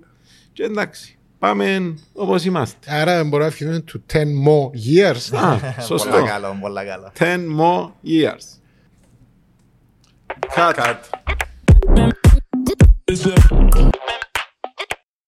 και εντάξει πάμε όπως είμαστε Άρα μπορούμε να ευχηθούμε to 10 more years. Α, Πολλά σωστό καλό, πολλά καλό. 10 more years Cut. Cut. Is that...